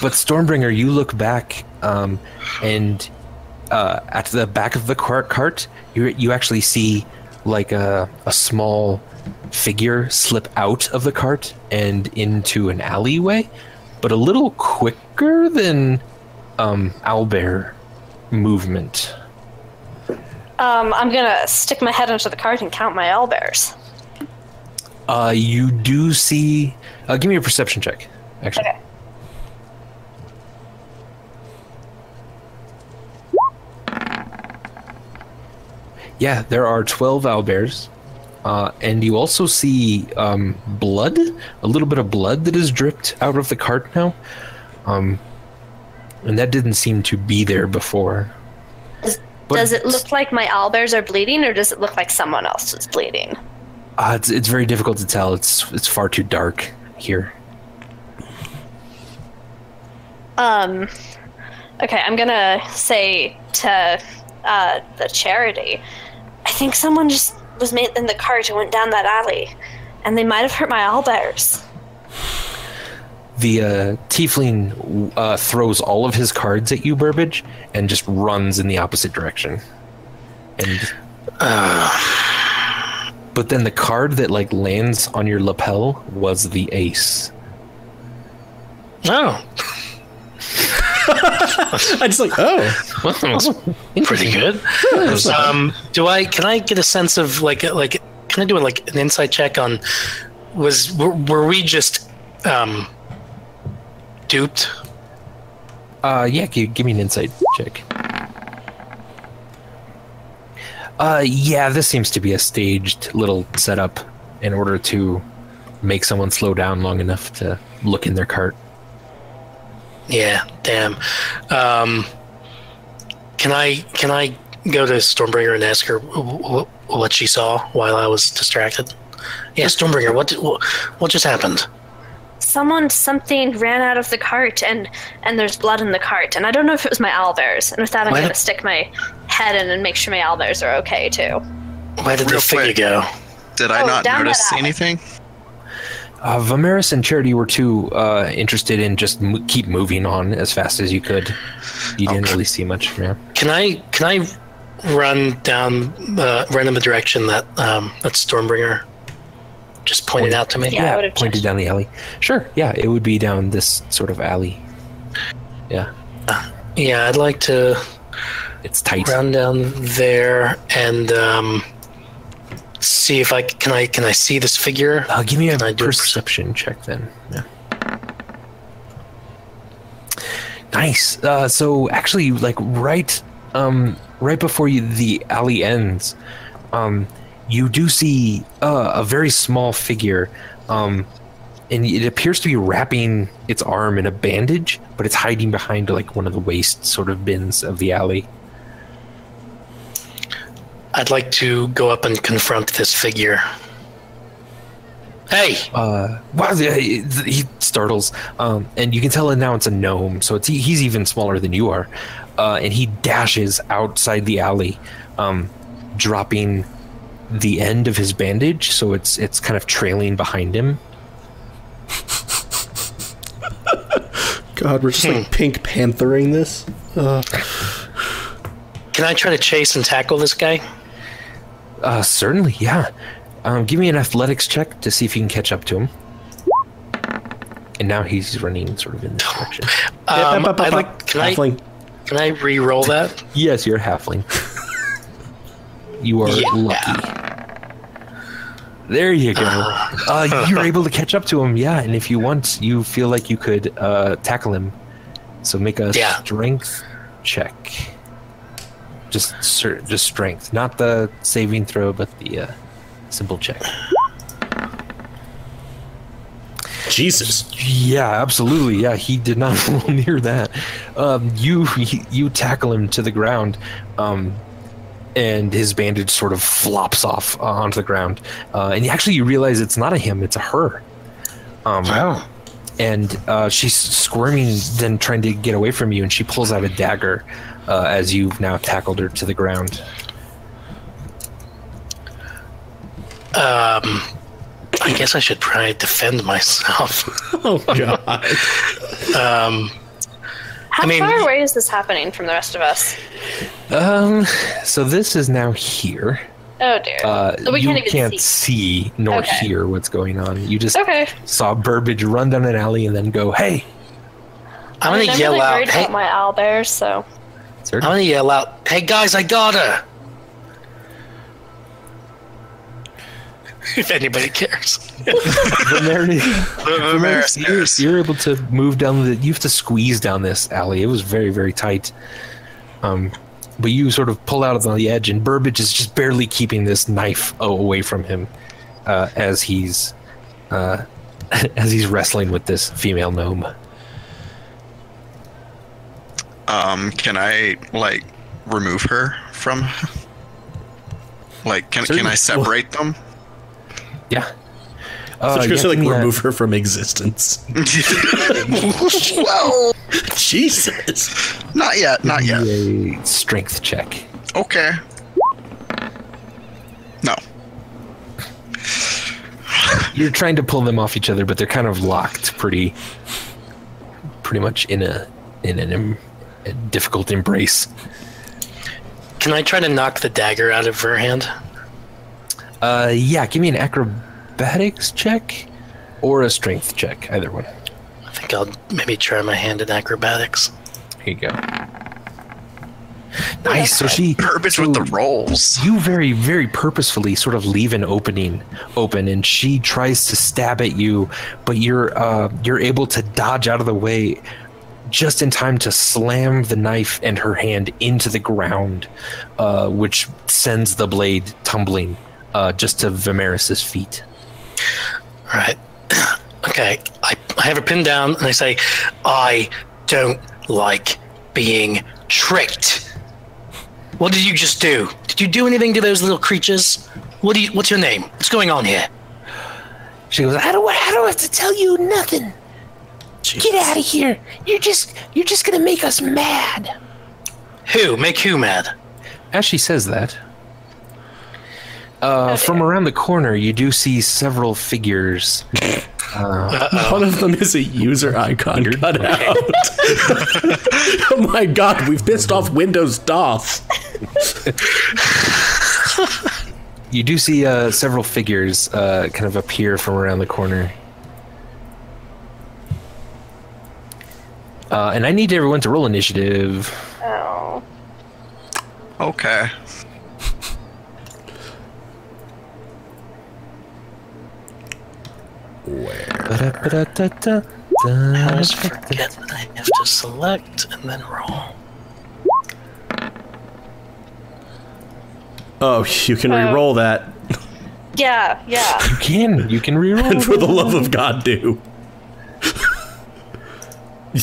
but Stormbringer, you look back, um, and uh, at the back of the cart, cart you you actually see like a a small figure slip out of the cart and into an alleyway, but a little quicker than um, owlbear movement. Um, I'm gonna stick my head into the cart and count my owlbears. Uh, you do see. Uh, give me a perception check. Actually, Okay. Yeah, there are twelve owlbears. Uh, and you also see um, blood, a little bit of blood that is dripped out of the cart now. Um, and that didn't seem to be there before. But does it look like my owlbears are bleeding, or does it look like someone else is bleeding? Uh, it's it's very difficult to tell. It's it's far too dark here. Um, okay, I'm gonna say to uh, the charity, think someone just was made in the cart and went down that alley, and they might have hurt my owlbears. The uh, tiefling uh, throws all of his cards at you, Burbage, and just runs in the opposite direction. And uh, but then the card that like lands on your lapel was the ace. Oh, I just like oh pretty good. um, do I? Can I get a sense of like like? Can I do like an insight check on? Was were, were we just um, duped? Uh, yeah, give, give me an insight check. Uh, yeah, this seems to be a staged little setup in order to make someone slow down long enough to look in their cart. Yeah, damn. Um, can I can I go to Stormbringer and ask her wh- wh- what she saw while I was distracted? Yeah, Stormbringer, what did, what, what just happened? Someone, something ran out of the cart, and and there's blood in the cart, and I don't know if it was my owlbears. And with that, I'm Why gonna the- stick my head in and make sure my owlbears are okay too. Where did Real the figure quick. go? Did I Oh, not down that notice alley. anything? Uh, Vimeris and Charity were too uh, interested in just mo- keep moving on as fast as you could. You didn't Okay. Really see much from here. Can I can I run down uh, run in the direction that um, that Stormbringer just pointed out to me? Yeah, I would've pointed just- down the alley. Sure, yeah, it would be down this sort of alley. Yeah, Yeah, I'd like to it's tight. run down there and um, see if I can I can I see this figure. Uh, give me a I a perception check then. Yeah. Nice. Uh, so actually, like right, um, right before you, the alley ends, um, you do see uh, a very small figure, um, and it appears to be wrapping its arm in a bandage, but it's hiding behind like one of the waste sort of bins of the alley. I'd like to go up and confront this figure. Hey, uh wow he, he startles um and you can tell now it's a gnome so it's he's even smaller than you are uh and he dashes outside the alley um dropping the end of his bandage so it's it's kind of trailing behind him God, we're just like Pink Panthering this. Uh, can I try to chase and tackle this guy? Uh certainly yeah um give me an athletics check to see if you can catch up to him and now he's running sort of in this direction Um, I'd like, can I can I re-roll that? yes you're a halfling you are Yeah. lucky There you go. Uh, you're able to catch up to him, yeah. And if you want, you feel like you could uh, tackle him. So make a Yeah. strength check. Just, just strength, not the saving throw, but the uh, simple check. Jesus. Yeah, absolutely. Yeah, he did not roll near that. Um, you you tackle him to the ground, um, and his bandage sort of flops off uh, onto the ground. Uh, and actually, you realize it's not a him; it's a her. Um, Wow. and uh, she's squirming, then trying to get away from you, and she pulls out a dagger uh, as you've now tackled her to the ground. Um, I guess I should try to defend myself. Oh God. Um, How I mean- far away is this happening from the rest of us? Um, so this is now here. Oh dear. Uh, so we you can't even can't see. see nor Okay. hear what's going on. You just Okay. saw Burbage run down an alley and then go, "Hey!" I'm I mean, gonna I'm yell really out. worried Hey, about my owlbears, so I'm gonna yell out. Hey guys, I got her. if anybody cares. Veneris, Vimeris you're, you're able to move down the. You have to squeeze down this alley. It was very, very tight. Um, but you sort of pull out of the edge, and Burbage is just barely keeping this knife away from him uh, as he's uh, as he's wrestling with this female gnome. Um, can I like remove her from? Like, can can I separate them? Yeah. So Uh, you're yeah, gonna like give me remove her from existence. well, Jesus. not yet, not yet. a strength check. Okay. No. You're trying to pull them off each other, but they're kind of locked, pretty, pretty much in a in an em, a difficult embrace. Can I try to knock the dagger out of her hand? Uh, yeah, give me an acrobatics check or a strength check, either one. I think I'll maybe try my hand in acrobatics. Here you go. Nice. So she Burbage with the rolls. you very very purposefully sort of leave an opening open and she tries to stab at you but you're uh you're able to dodge out of the way just in time to slam the knife and her hand into the ground uh which sends the blade tumbling uh just to Vimeris's feet Right. Okay. I, I have her pinned down and I say, I don't like being tricked. What did you just do? Did you do anything to those little creatures? What do you, what's your name? What's going on here? she goes I don't I don't have to tell you nothing get out of here you're just you're just gonna make us mad Who? Make who mad? As she says that, uh, from around the corner, you do see several figures. One of them is a user icon cut out. oh my god, we've pissed off Windows DOS. You do see uh, several figures uh, kind of appear from around the corner. Uh, and I need everyone to roll initiative. Oh. Okay. Where? I always forget that I have to select and then roll. Oh, you can uh, re-roll that. Yeah, yeah. You can. You can re-roll. and for the love of God, do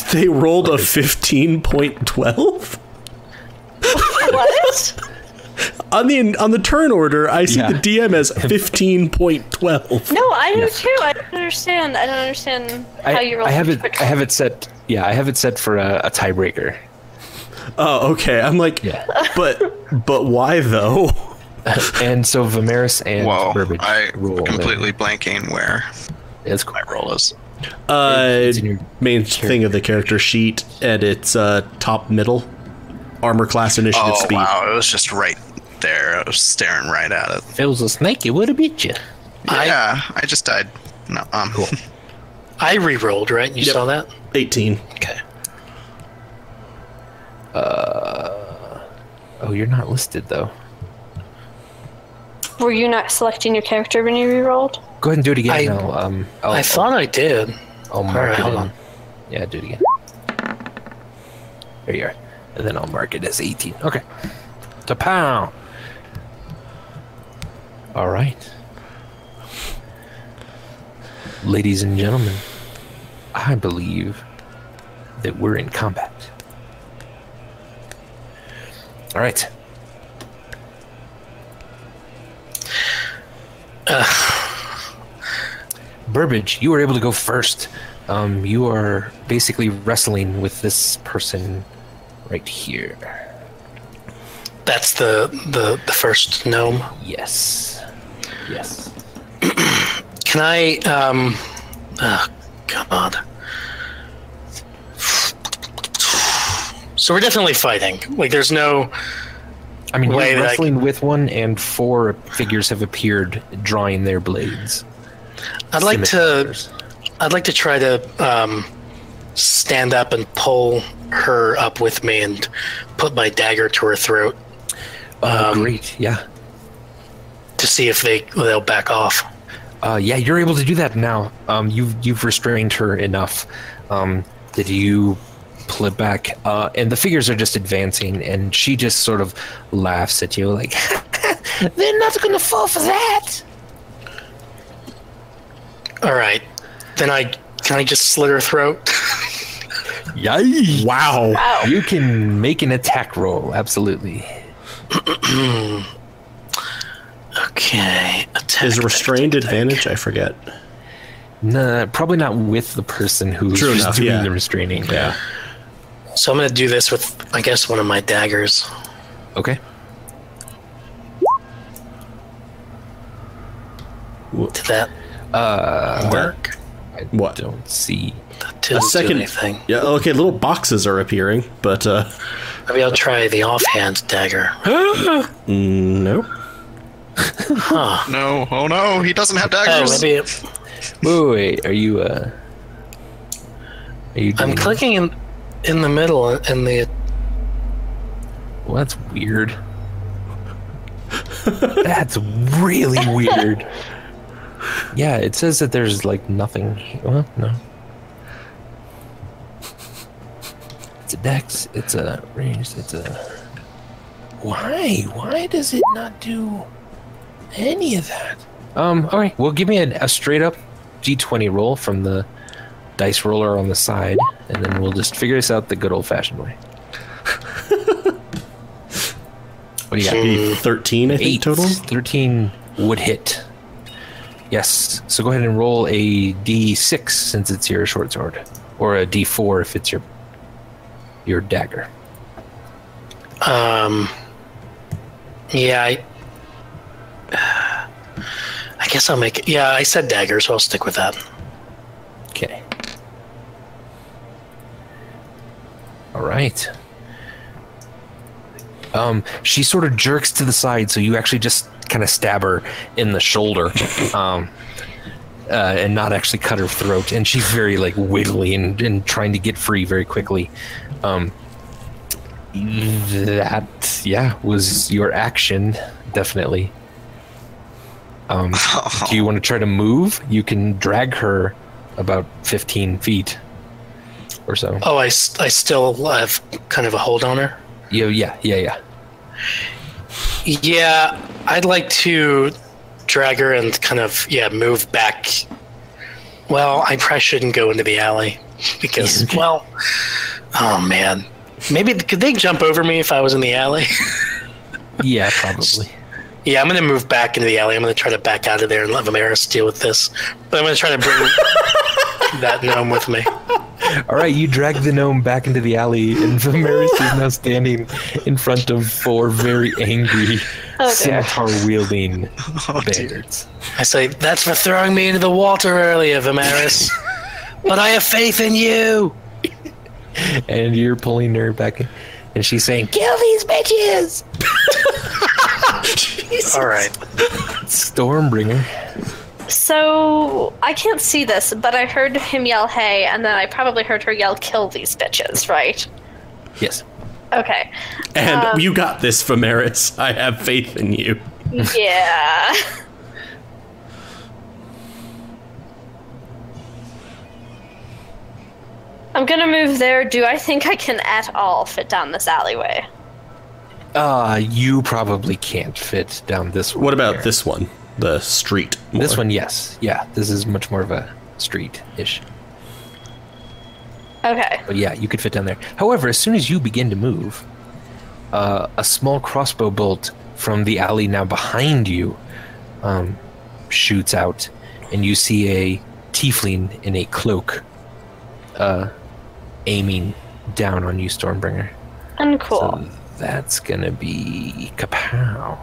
they rolled a 15.12? what? On the on the turn order, I see Yeah. the DM as 15.12. No, I do too. I don't understand. I don't understand how I, you roll. I have it. such- I have it set. Yeah, I have it set for a, a tiebreaker. Oh, okay. I'm like, Yeah. but but why though? and so Vimeris and Whoa, Burbage I roll. their- completely blanking where It's cool. my roll is. Uh, It's in your main thing of the character sheet, and it's uh, top middle, armor class initiative speed. Oh speed. wow, it was just right there. I was staring right at it. If it was a snake, it would have beat you. I- yeah, I just died. No, um, cool. I re-rolled, right? You Yep. saw that? 18. Okay. Uh, oh, you're not listed though. Were you not selecting your character when you rerolled? Go ahead and do it again. I- and I'll, um, I'll, I thought I did. I'll, I'll mark Alright, it. hold on. Yeah, do it again. There you are. And then I'll mark it as 18. Okay. To pound. All right. Ladies and gentlemen, I believe that we're in combat. All right. Burbage, you were able to go first. Um, you are basically wrestling with this person right here. That's the the, the first gnome. Yes. Yes. Can I? Um. Oh God. So we're definitely fighting. Like, there's no. I mean, that I wrestling with one, and four figures have appeared drawing their blades. I'd like to. I'd like to try to um, stand up and pull her up with me and put my dagger to her throat Uh, Um, great. Yeah. to see if they they'll back off. Uh, yeah, you're able to do that now. Um, you've you've restrained her enough um, that you pull it back, uh, and the figures are just advancing, and she just sort of laughs at you, like, "They're not going to fall for that." All right, then I can I just slit her throat. Yay! Wow. Wow. You can make an attack roll, absolutely. okay, attack. Is restrained attack. advantage? I forget. Nah, probably not with the person who's True enough, doing yeah. the restraining. Yeah. So I'm gonna do this with, I guess, one of my daggers. Okay. Did that Uh, work? I What? I don't see. That A second. thing. Yeah. Okay. Little boxes are appearing, but uh, Maybe I'll try the offhand dagger. no. Huh. No, oh no, he doesn't have Oh, daggers. maybe it, Wait, wait, wait, are you? Uh, are you? I'm clicking in in the middle and the. Well, that's weird. that's really weird. Yeah, it says that there's like nothing. Well, no. It's a dex. It's a range. It's a. Why? Why does it not do any of that? Um. All right. Well, give me a, a straight up d20 roll from the dice roller on the side, and then we'll just figure this out the good old fashioned way. what do you got? Maybe Thirteen, I think Eight. total. 13 would hit. Yes. So go ahead and roll a d6 since it's your short sword, or a d4 if it's your your dagger. Um. Yeah, I. I guess I'll make it. Yeah, I said dagger, so I'll stick with that. Okay. All right. Um, she sort of jerks to the side, so you actually just kind of stab her in the shoulder, um, uh, and not actually cut her throat. And she's very like wiggly and, and trying to get free very quickly. Um, that yeah was your action, definitely. Um, do you want to try to move? You can drag her about 15 feet or so. Oh, I, I still have kind of a hold on her. Yeah, yeah, yeah, yeah. Yeah, I'd like to drag her and kind of yeah move back. Well, I probably shouldn't go into the alley because well, oh man, maybe could they jump over me if I was in the alley? Yeah, probably. yeah, I'm gonna move back into the alley. I'm gonna try to back out of there and let Vimeris deal with this. But I'm gonna try to bring that gnome with me. All right, you drag the gnome back into the alley, and Vimeris is now standing in front of four very angry, dear. scimitar wielding Oh, bandits. I say that's for throwing me into the water earlier, Vimeris. but I have faith in you. And you're pulling her back, in, and she's saying, "Kill these bitches!" All right. Stormbringer. So I can't see this, but I heard him yell "Hey!" and then I probably heard her yell "Kill these bitches!" Right? Yes. Okay. And Um, you got this, Vimeris. I have faith in you. Yeah. I'm gonna move there. Do I think I can at all fit down this alleyway? Uh, you probably can't fit down this one. What about here. this one? The street. This one, yes. Yeah, this is much more of a street ish. Okay. But yeah, you could fit down there. However, as soon as you begin to move, uh, a small crossbow bolt from the alley now behind you um, shoots out, and you see a tiefling in a cloak uh, aiming down on you, Stormbringer. Uncool. So that's gonna be kapow.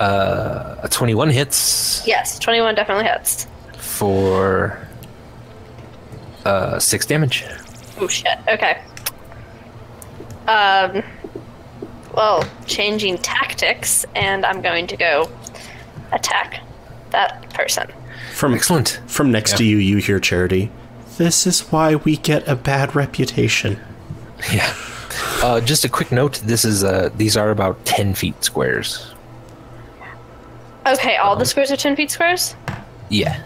Uh, a 21 hits yes, 21 definitely hits. for uh, six damage. Oh shit. Okay. Um. Well, changing tactics, and I'm going to go attack that person. From Excellent. From next to you, you hear Charity. This is why we get a bad reputation. Yeah. Uh, just a quick note: this is uh, these are about 10 feet squares. Okay, all the squares are 10 feet squares? Yeah.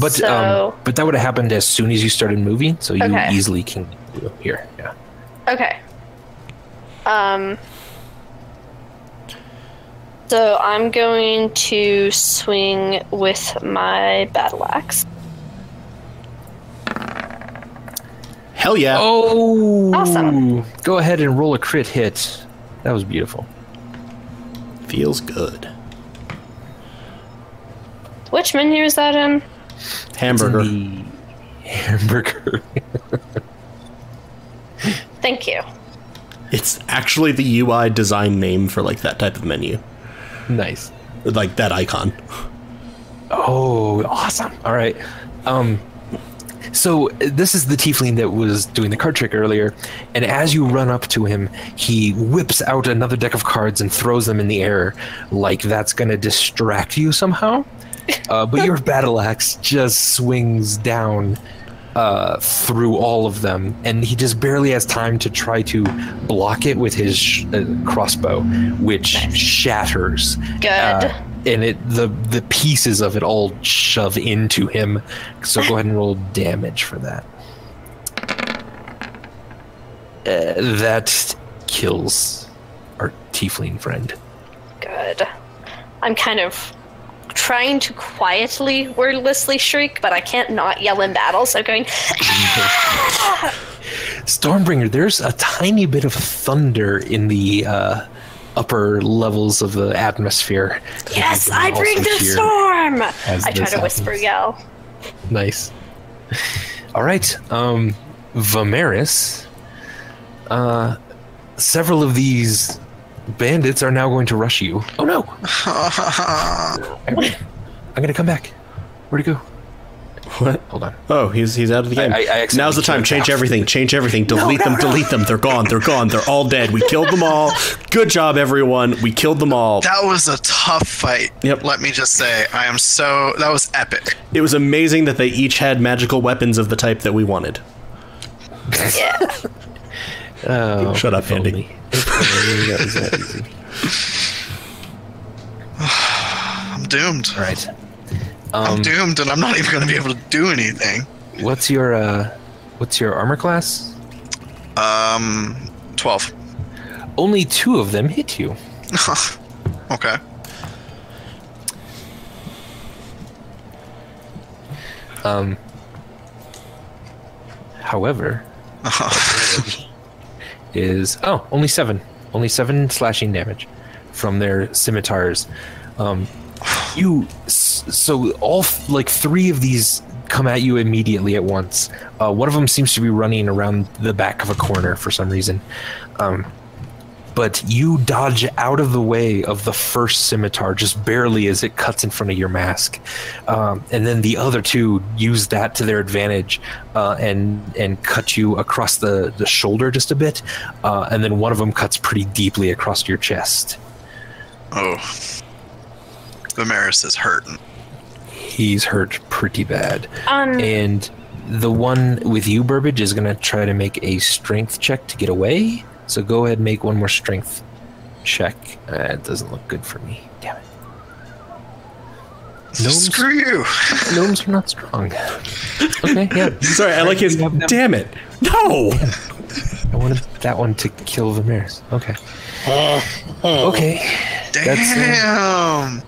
But so, um, but that would have happened as soon as you started moving, so you Okay. easily can here. Yeah. okay. Um. So I'm going to swing with my battle axe. Hell yeah. Oh. Awesome. Go ahead and roll a crit hit. That was beautiful. Feels good. Which menu is that in? Hamburger. The hamburger. Thank you. It's actually the UI design name for like that type of menu. nice. Like that icon. Oh, awesome. All right. Um so this is the tiefling that was doing the card trick earlier, and as you run up to him, he whips out another deck of cards and throws them in the air like that's going to distract you somehow. Uh, but your battle axe just swings down uh, through all of them, and he just barely has time to try to block it with his sh- uh, crossbow, which shatters. Good. Uh, and it the the pieces of it all shove into him. So go ahead and roll damage for that. Uh, that kills our tiefling friend. Good. I'm kind of trying to quietly, wordlessly shriek, but I can't not yell in battle, so going, Stormbringer, there's a tiny bit of thunder in the uh, upper levels of the atmosphere. Yes, I bring the storm! I try to whisper happens. yell. Nice. All right, um, Vimeris. Uh, several of these bandits are now going to rush you. Oh no! I'm gonna come back. Where'd he go? What? Hold on. Oh, he's he's out of the game. I- I accidentally Now's the time. Change Ralph. everything. Change everything. Delete them. Delete them. They're gone. They're gone. They're all dead. We killed them all. Good job, everyone. We killed them all. That was a tough fight. Yep. Let me just say, I am so. That was epic. It was amazing that they each had magical weapons of the type that we wanted. Yeah. Oh, Shut up, if Andy. only. If that was that easy. doomed. All right. I'm Um, doomed, and I'm not even going to be able to do anything. what's your uh, what's your armor class? Um, twelve. Only two of them hit you. okay. Um, however, is oh only seven, only seven slashing damage from their scimitars. Um, you so all like three of these come at you immediately at once. Uh, one of them seems to be running around the back of a corner for some reason. Um, but you dodge out of the way of the first scimitar just barely as it cuts in front of your mask, um, and then the other two use that to their advantage uh, and and cut you across the the shoulder just a bit, uh, and then one of them cuts pretty deeply across your chest. Oh. Vimeris is hurting. He's hurt pretty bad, Um, and the one with you, Burbage, is gonna try to make a strength check to get away. So go ahead and make one more strength check. Uh, it doesn't look good for me. Damn it. Gnomes? Screw you. Gnomes are not strong. Okay, yeah. Sorry, I like his. Damn it! No. I wanted that one to kill Vimeris. Okay. Okay. That's, uh, Damn.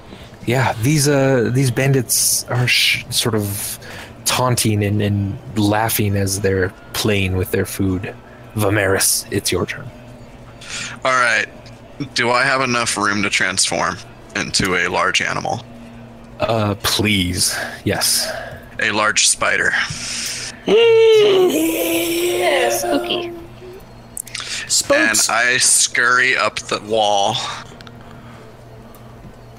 Yeah, these uh these bandits are sh- sort of taunting and, and laughing as they're playing with their food. Vimeris, it's your turn. All right. Do I have enough room to transform into a large animal? Uh, please, yes. A large spider. spooky. And I scurry up the wall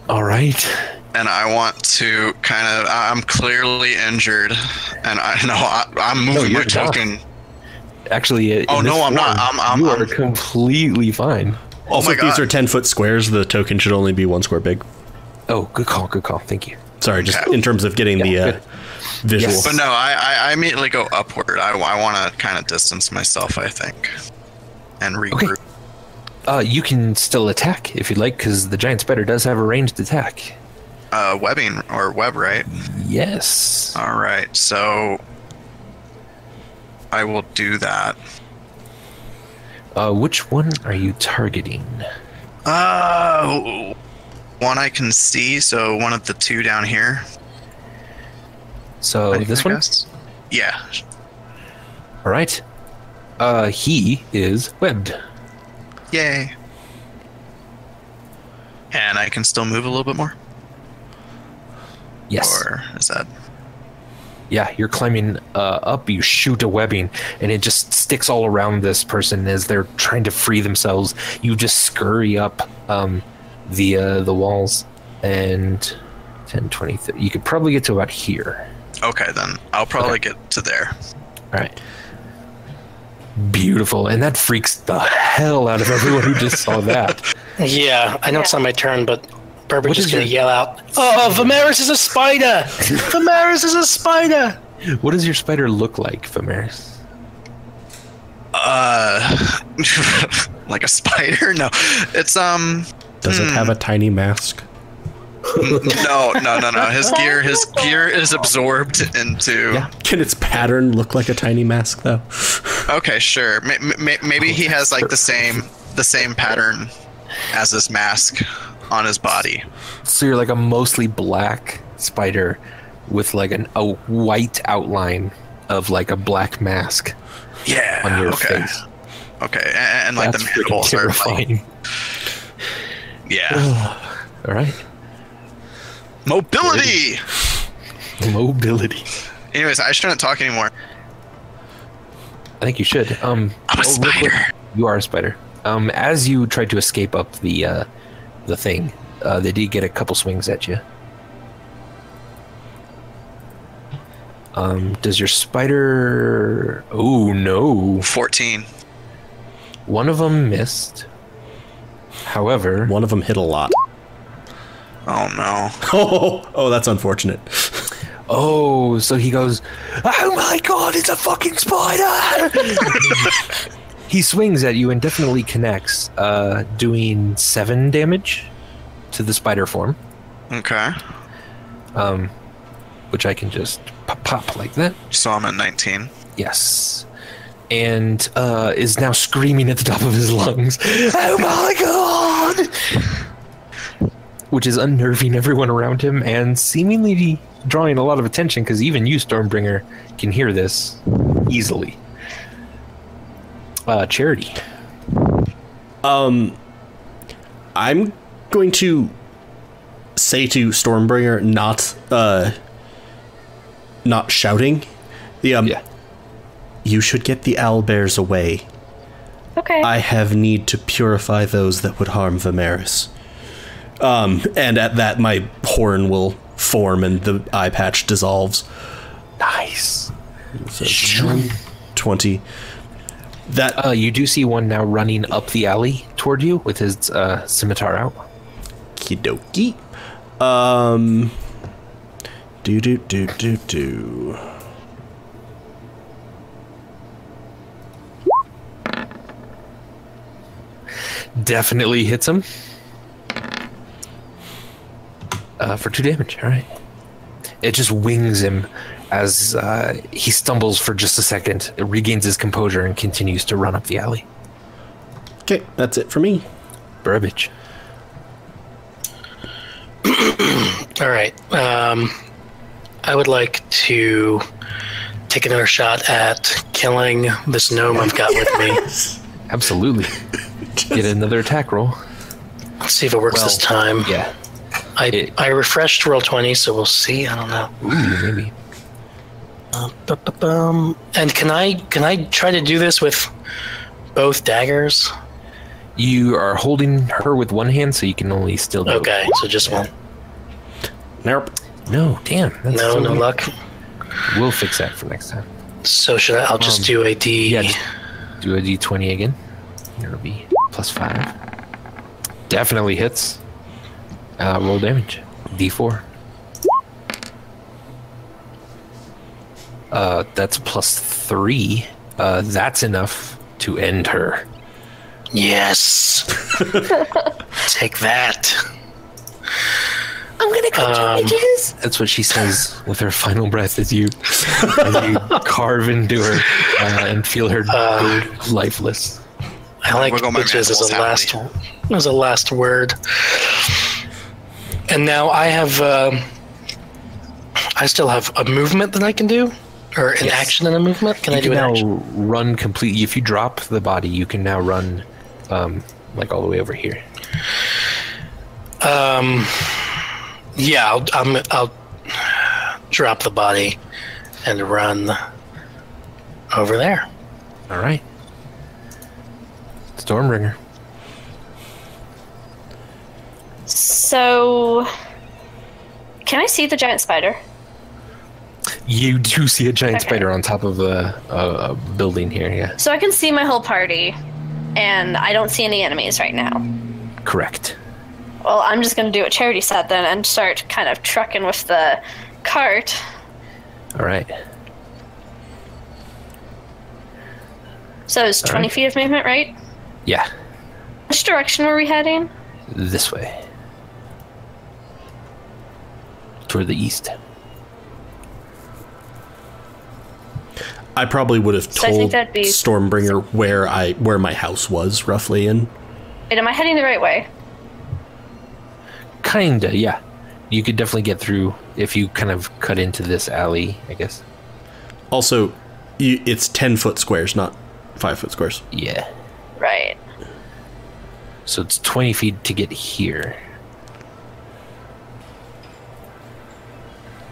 All right. and I want to kind of. I'm clearly injured, and I know I, I'm moving you're my not. Token. Actually, Oh, in no, this I'm not. I'm- I'm- you I'm- are completely fine. also, my if these are ten foot squares, the token should only be one square big. Oh, good call, good call. Thank you. Sorry, just Okay. in terms of getting the uh, visual. Yes. But no, I, I, I immediately go upward. I, I want to kind of distance myself, I think, and regroup. Uh, you can still attack if you'd like, because the giant spider does have a ranged attack. Uh, webbing or web, right? Yes. All right, so I will do that. Uh, which one are you targeting? Uh, one I can see, so one of the two down here. So this one. Yeah. All right. Uh, he is webbed. Yay. And I can still move a little bit more? Yes. Or is that. Yeah, you're climbing uh, up. You shoot a webbing, and it just sticks all around this person as they're trying to free themselves. You just scurry up um, the uh, the walls, and 10, 20, 30, You could probably get to about here. Okay, then I'll probably get to there. All right. Beautiful, and that freaks the hell out of everyone who just saw that. Yeah, I know it's not my turn, but Burbage What is is gonna your- yell out, "Oh, Vimeris is a spider! Vimeris is a spider!" What does your spider look like, Vimeris? Uh, like a spider? No, it's um. Does it have a tiny mask? No, no, no, no. His gear, his gear is absorbed into. Yeah. Can its pattern look like a tiny mask, though? Okay, sure. May- may- Maybe he has like the same, the same pattern as his mask on his body. So you're like a mostly black spider with like an, a white outline of like a black mask Yeah. on your okay. face. Okay, and, and like the mandibles are like, terrifying. yeah. All right. Mobility. Mobility. Anyways, I shouldn't talk anymore. I think you should. Um, I'm a oh, spider. You are a spider. Um, as you try to escape up the uh, the thing, uh, they did get a couple swings at you. Um, does your spider? Oh no! Fourteen. One of them missed. However, One of them hit a lot. Oh no. Oh, oh, that's unfortunate. oh, so he goes, "Oh my god, it's a fucking spider!" he swings at you and definitely connects, uh, doing seven damage to the spider form. Okay. um, which I can just pop, pop like that. So I'm at 19. Yes. And uh, is now screaming at the top of his lungs, Oh my god! Which is unnerving everyone around him and seemingly drawing a lot of attention because even you, Stormbringer, can hear this easily. Uh, Charity. Um, I'm going to say to Stormbringer, not uh, not shouting. The um, Yeah. you should get the owlbears away. Okay. I have need to purify those that would harm Vimeris. Um, and at that, my horn will form and the eye patch dissolves. Nice. So, Twenty. That Uh, you do see one now running up the alley toward you with his uh, scimitar out. Kidoki. Um. Do do do do do. Definitely hits him. Uh, for two damage. All right. It just wings him as uh, he stumbles for just a second, regains his composure, and continues to run up the alley. Okay, that's it for me. Burbage. All right. Um, I would like to take another shot at killing this gnome I've got with me. Absolutely. Get another attack roll. Let's see if it works this time. Yeah. I it- I refreshed roll twenty, so we'll see. I don't know. Ooh, maybe. Um, and can I can I try to do this with both daggers? You are holding her with one hand, so you can only still do Okay, so just one. Nope. No, damn. That's No, so no weird. luck. We'll fix that for next time. So should I? I'll just Um, do a D. Yeah, just do a d20 again. It'll be plus five. Definitely hits. Uh, roll damage. D4. Uh, that's plus three. Uh, that's enough to end her. Yes. Take that. I'm gonna cut Um, That's what she says with her final breath as you, as you carve into her uh, and feel her go lifeless. I like Wiggle my bitches as a mandibles last as a last word. And now I have. um I still have a movement that I can do, or an Yes. action and a movement. Can I you do can an now action? run completely. If you drop the body, you can now run, um, like all the way over here. Um, yeah, I'll, I'm, I'll drop the body and run over there. All right. Stormbringer. So, can I see the giant spider? You do see a giant Okay. spider on top of a, a, a building here. Yeah, So I can see my whole party, and I don't see any enemies right now. correct. Well, I'm just gonna do what Charity said then and start kind of trucking with the cart. All right. So it's 20 Alright. feet of movement, right? Yeah, Which direction were we heading? this way. Toward the east. I probably would have So I think told that'd be- Stormbringer where I where my house was roughly, and Wait, am I heading the right way? Kinda, yeah. You could definitely get through if you kind of cut into this alley, I guess. also, you, it's ten foot squares, not five foot squares. Yeah. Right. So it's 20 feet to get here.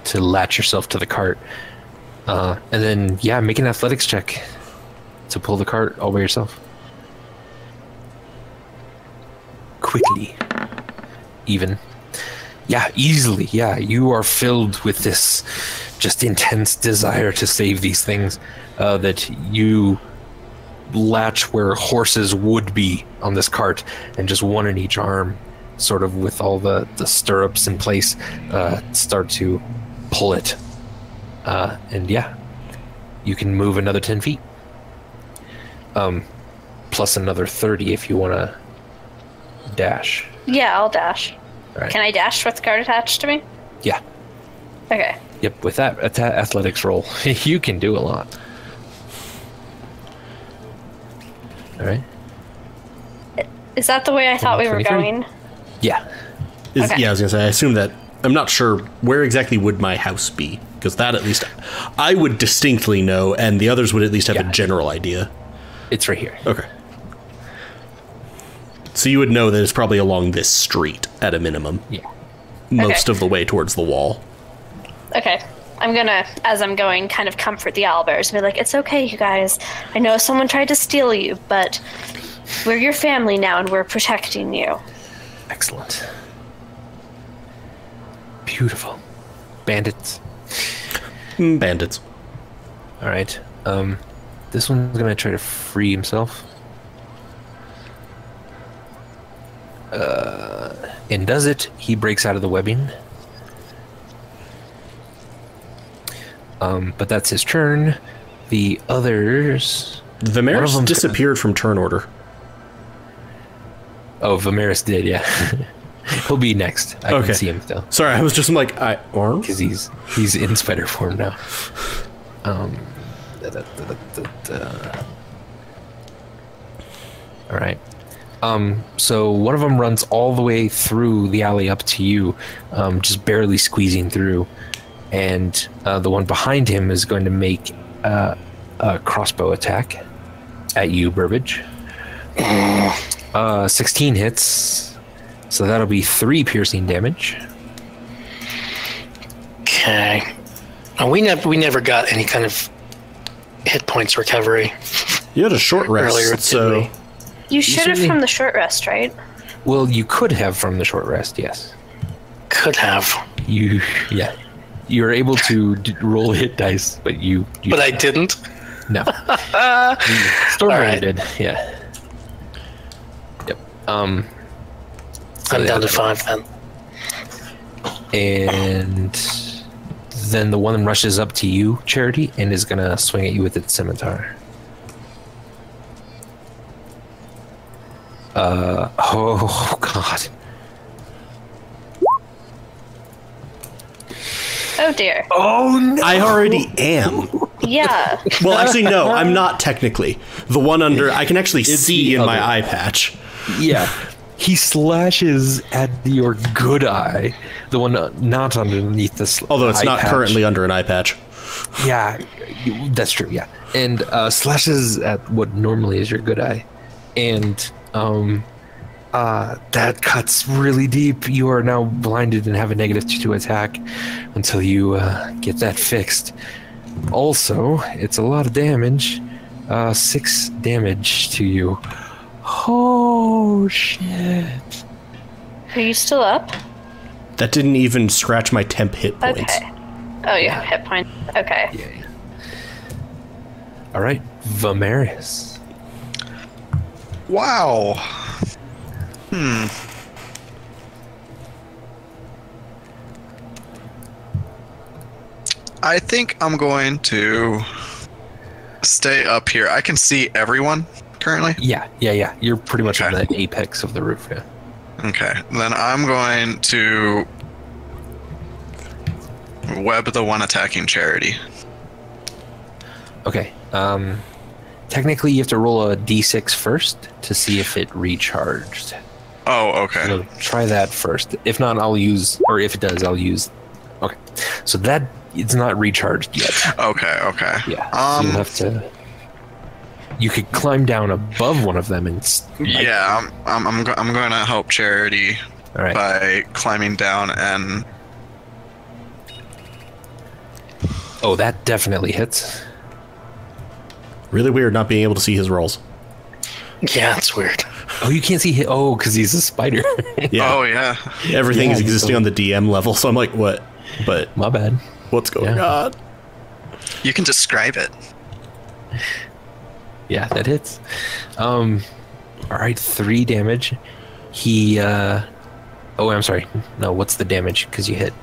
To latch yourself to the cart. Uh, and then, yeah, make an athletics check to pull the cart all by yourself. Quickly. Even. Yeah, easily. Yeah, you are filled with this just intense desire to save these things uh, that you latch where horses would be on this cart and just one in each arm sort of with all the, the stirrups in place uh, start to pull it uh, and yeah you can move another 10 feet um, plus another 30 if you want to dash Yeah, I'll dash. All right. Can I dash with guard attached to me? Yeah. Okay. Yep. With that at athletics roll, you can do a lot. All right. Is that the way I thought we were going? Yeah. Is, Okay. Yeah, I was gonna say. I assume that. I'm not sure where exactly would my house be because that at least I would distinctly know, and the others would at least have Yeah. a general idea. It's right here. Okay. So you would know that it's probably along this street at a minimum, Yeah. most Okay. of the way towards the wall. Okay. I'm gonna, as I'm going, kind of comfort the owlbears and be like, it's okay, you guys. I know someone tried to steal you, but we're your family now and we're protecting you. Excellent. Beautiful. Bandits. Mm, Bandits. All right. Um, this one's gonna try to free himself. Uh, and does it? He breaks out of the webbing. Um, but that's his turn. The others. One of Vimeris them's disappeared from turn order. Oh, Vimeris did, yeah. He'll be next. I Okay. can see him though, Sorry, I was just like, I or because he's he's in spider form now. Um. da- da- da. All right. Um, so one of them runs all the way through the alley up to you, um, just barely squeezing through, and uh, the one behind him is going to make uh, a crossbow attack at you, Burbage. Uh, 16 hits, so that'll be three piercing damage. Okay. Uh, we never we never got any kind of hit points recovery you had a short rest, earlier. So? You should have from the short rest, right? Well, you could have from the short rest, yes. Could have, You, yeah, you were able to d- roll hit dice, but you, you but I didn't. No. Stormbringer All right. did, yeah. Yep. Um, I'm down to five then. and then the one rushes up to you, Charity, and is gonna swing at you with its scimitar. Uh oh god. Oh dear. Oh no! I already am. Yeah. Well, actually, no, I'm not technically. The one under, I can actually It's see the in my eye patch. Yeah. He slashes at your good eye, the one uh, not underneath the. Sl- Although it's not patch. currently under an eye patch. Yeah, that's true. Yeah, and uh, slashes at what normally is your good eye, and um, uh, that cuts really deep. You are now blinded and have a negative two attack until you uh, get that fixed. Also, it's a lot of damage. Uh, six damage to you. Oh shit! Are you still up? That didn't even scratch my temp hit points. Okay. Oh, you have hit points. Okay. Yeah. yeah. All right, Vamarius. Wow. Hmm. I think I'm going to stay up here. I can see everyone currently. Yeah, yeah, yeah. You're pretty much on the apex of the roof. Yeah. Okay. Then I'm going to web the one attacking charity. Okay. Um, technically, you have to roll a d6 first to see if it recharged. Oh, okay. So try that first. If not, I'll use, or if it does, I'll use. Okay. So that it's not recharged yet. Okay, okay. Yeah. so Um, you'll have to. You could climb down above one of them and. s- yeah, I'm, I'm, I'm, go- I'm going to help Charity All right. by climbing down and. Oh, that definitely hits. Really weird not being able to see his rolls. Yeah, it's weird. Oh, you can't see hit. Oh, because he's a spider. Yeah, Oh, yeah. everything yeah, is existing so- on the DM level, so I'm like, what? But My bad. what's going Yeah. on? You can describe it. Yeah, that hits. Um, all right, three damage. He. uh Oh, I'm sorry. No, what's the damage? Because you hit.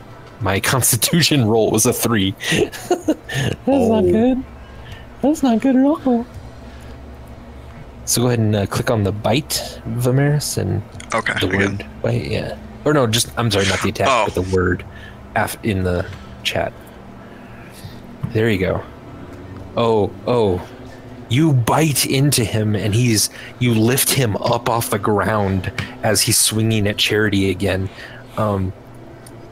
My Constitution roll was a three. That's not good. That's not good at all. So go ahead and uh, click on the bite, Vimeris, and Okay, the again. word bite. Yeah. Or no, just I'm sorry, not the attack, Oh. but the word af- in the chat. There you go. Oh, oh. You bite into him and he's you lift him up off the ground as he's swinging at Charity again. Um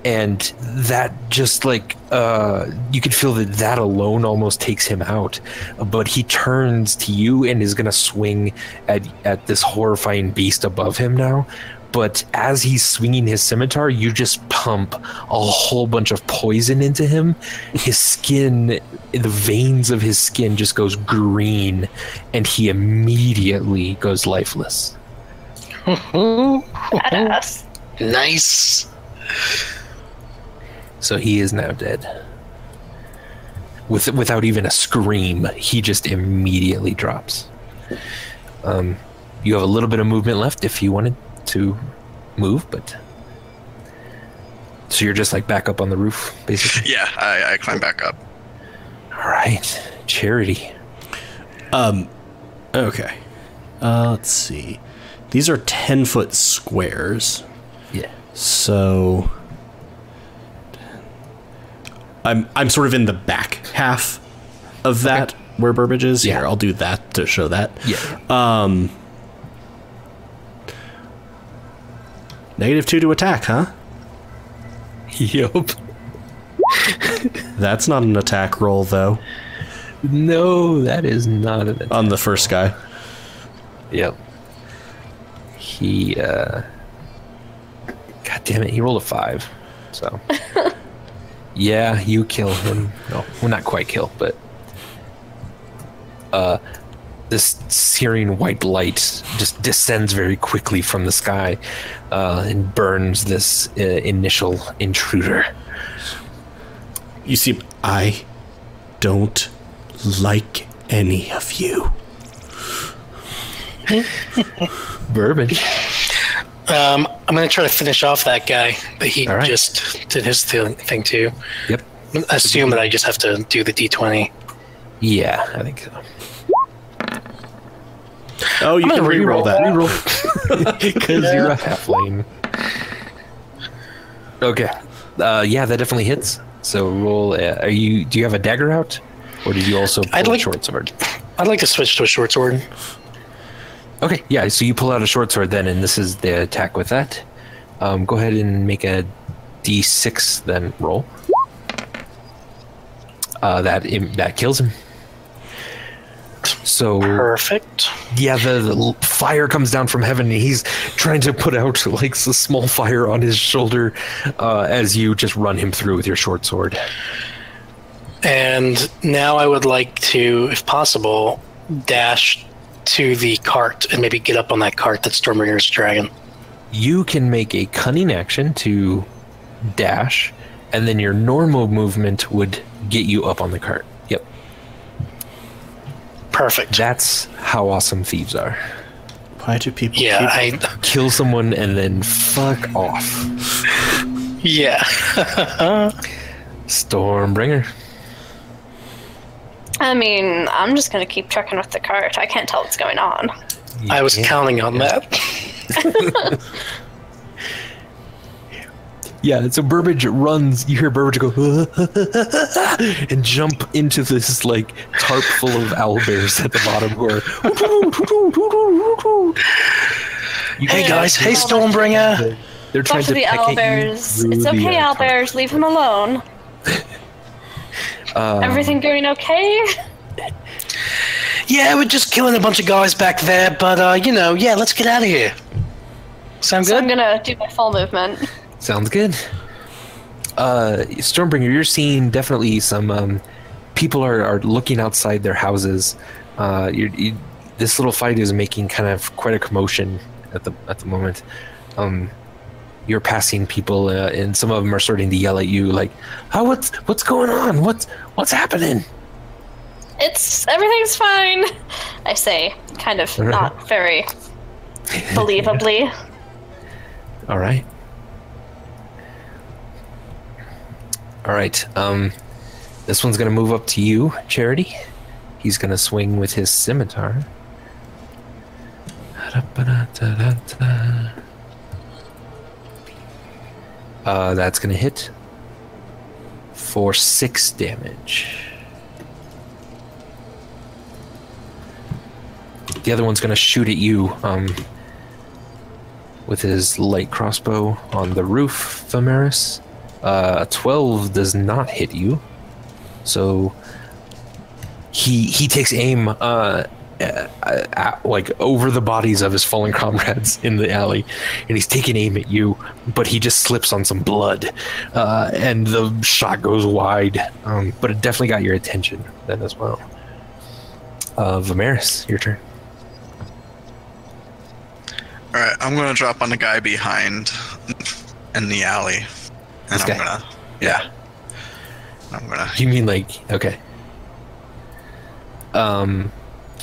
and that just like uh you could feel that that alone almost takes him out but he turns to you and is going to swing at at this horrifying beast above him now but as he's swinging his scimitar you just pump a whole bunch of poison into him his skin the veins of his skin just goes green and he immediately goes lifeless Badass. Nice. So he is now dead. With without even a scream, he just immediately drops. Um, you have a little bit of movement left if you wanted to move, but so you're just like back up on the roof, basically. Yeah, I, I climb back up. All right, charity. Um, okay. Uh, let's see. These are 10 foot squares. Yeah. So I'm I'm sort of in the back half of that where Burbage is. Yeah. Here, I'll do that to show that. Yeah. Negative two to attack, huh? Yup. That's not an attack roll though. No, that is not an. On the first guy. Yep. He. uh God damn it! He rolled a five. So. yeah, you kill him. No, well, not quite kill, but. Uh, this searing white light just descends very quickly from the sky, uh, and burns this uh, initial intruder. You see, I don't like any of you. Bourbon. Um, I'm gonna try to finish off that guy, but he All right. just did his thing thing too. Yep. Assume that I just have to do the d20. Yeah, I think so. Oh, you I'm can gonna reroll reroll that. that. Because you're a halfling. Okay. Uh, yeah, that definitely hits. So roll. Uh, are you? Do you have a dagger out, or did you also pull I'd a like- short sword? I'd like to switch to a short sword. Okay. Yeah. So you pull out a short sword then, and this is the attack with that. Um, go ahead and make a d6 then roll. Uh, that that kills him. So Perfect. yeah, the, the fire comes down from heaven, and he's trying to put out like a small fire on his shoulder uh, as you just run him through with your short sword. And now I would like to, if possible, dash to the cart and maybe get up on that cart that Stormbringer's dragon. You can make a cunning action to dash, and then your normal movement would get you up on the cart. Yep, Perfect. that's how awesome thieves are. Why do people Yeah, keep- I Kill someone and then fuck off. yeah. Stormbringer. I mean, I'm just gonna keep trucking with the cart. I can't tell what's going on. I was counting on that. Yeah, so Burbage runs. You hear Burbage go and jump into this like tarp full of owlbears at the bottom who are. You Hey guys, hey Stormbringer. They're trying to to the peck at you owlbears. It's okay, owlbears. Leave him alone. Um, Everything going okay? Yeah, we're just killing a bunch of guys back there, but uh, you know, yeah, let's get out of here. Sound good? I'm gonna do my full movement. Sounds good. Uh, Stormbringer, you're seeing definitely some um, people are, are looking outside their houses. Uh, you're, you, this little fight is making kind of quite a commotion at the at the moment. Um, you're passing people, uh, and some of them are starting to yell at you, like, "Oh, what's what's going on? What's what's happening?" It's everything's fine. I say, kind of not very believably. All right. All right. Um, this one's gonna move up to you, Charity. He's gonna swing with his scimitar. Uh, that's going to hit for six damage. The other one's going to shoot at you um, with his light crossbow on the roof, Vimeris. Uh, a 12 does not hit you. So he he takes aim uh, uh, uh, like over the bodies of his fallen comrades in the alley, and he's taking aim at you, but he just slips on some blood, uh, and the shot goes wide. Um, but it definitely got your attention then as well. Uh, your turn. All right, I'm gonna drop on the guy behind in the alley, and This I'm gonna yeah. I'm gonna You mean like okay? Um,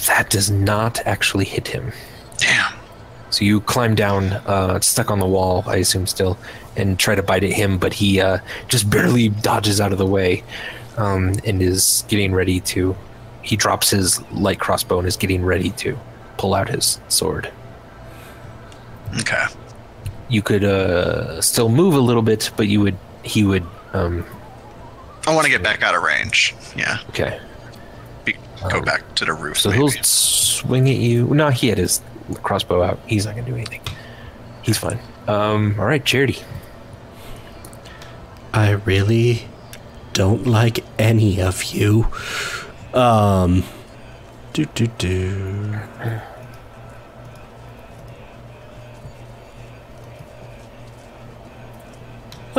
that does not actually hit him. damn. So you climb down, uh, stuck on the wall, I assume still, and try to bite at him, but he uh, just barely dodges out of the way, um, and is getting ready to. He drops his light crossbow and is getting ready to pull out his sword. Okay. You could uh, still move a little bit, but you would. He would. Um, I want to get back out of range. Yeah. okay. Be, go back to the roof. So maybe. he'll swing at you. No, he had his crossbow out. He's not gonna do anything. He's fine. Um, all right, Charity. I really don't like any of you. Um. Do do do.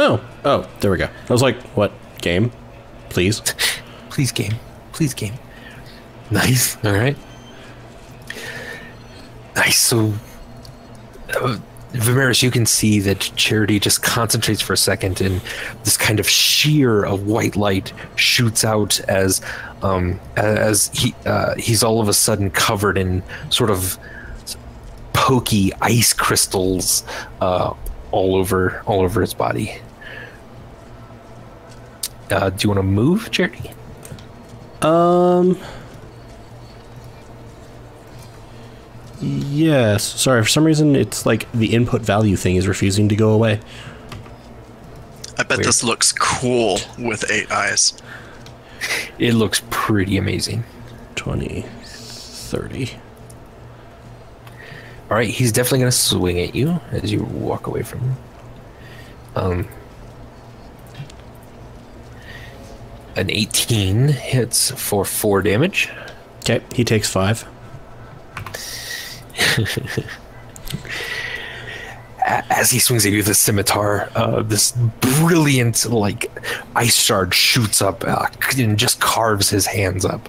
Oh, oh, there we go. I was like, what game? Please. Please game. Please game. Nice. All right. Nice. So, uh, Vimeris, you can see that Charity just concentrates for a second, and this kind of sheer of white light shoots out as, um, as he uh, he's all of a sudden covered in sort of pokey ice crystals uh, all over all over his body. Uh, do you want to move, Charity? Um. Yes. Sorry, for some reason it's like the input value thing is refusing to go away. I bet Weird. this looks cool with eight eyes. It looks pretty amazing. 20, 30. All right, he's definitely going to swing at you as you walk away from him. Um, an 18 hits for 4 damage. Okay, he takes five. As he swings at you with the scimitar, uh, this brilliant, like, ice shard shoots up uh, and just carves his hands up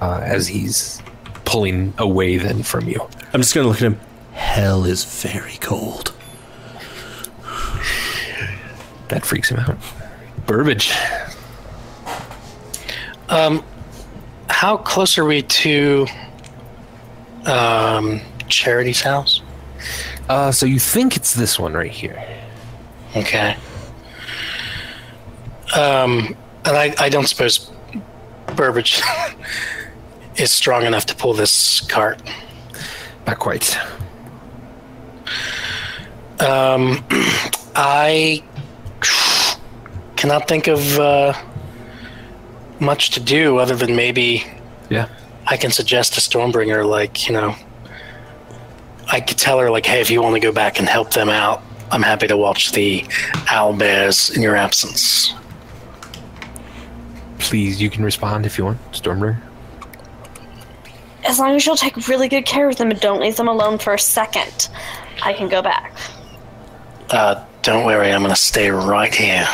uh, as he's pulling away then from you. I'm just gonna look at him. Hell is very cold. That freaks him out. Burbage. Um, how close are we to um, Charity's house? Uh, so you think it's this one right here? Okay. Um, and I, I don't suppose Burbage is strong enough to pull this cart. Not quite. Um, I cannot think of uh, much to do other than maybe Yeah. I can suggest to Stormbringer, like, you know, I could tell her, like, hey, if you want to go back and help them out, I'm happy to watch the owlbears in your absence. Please, you can respond if you want, Stormbringer. As long as you'll take really good care of them and don't leave them alone for a second, I can go back. Uh, don't worry, I'm going to stay right here.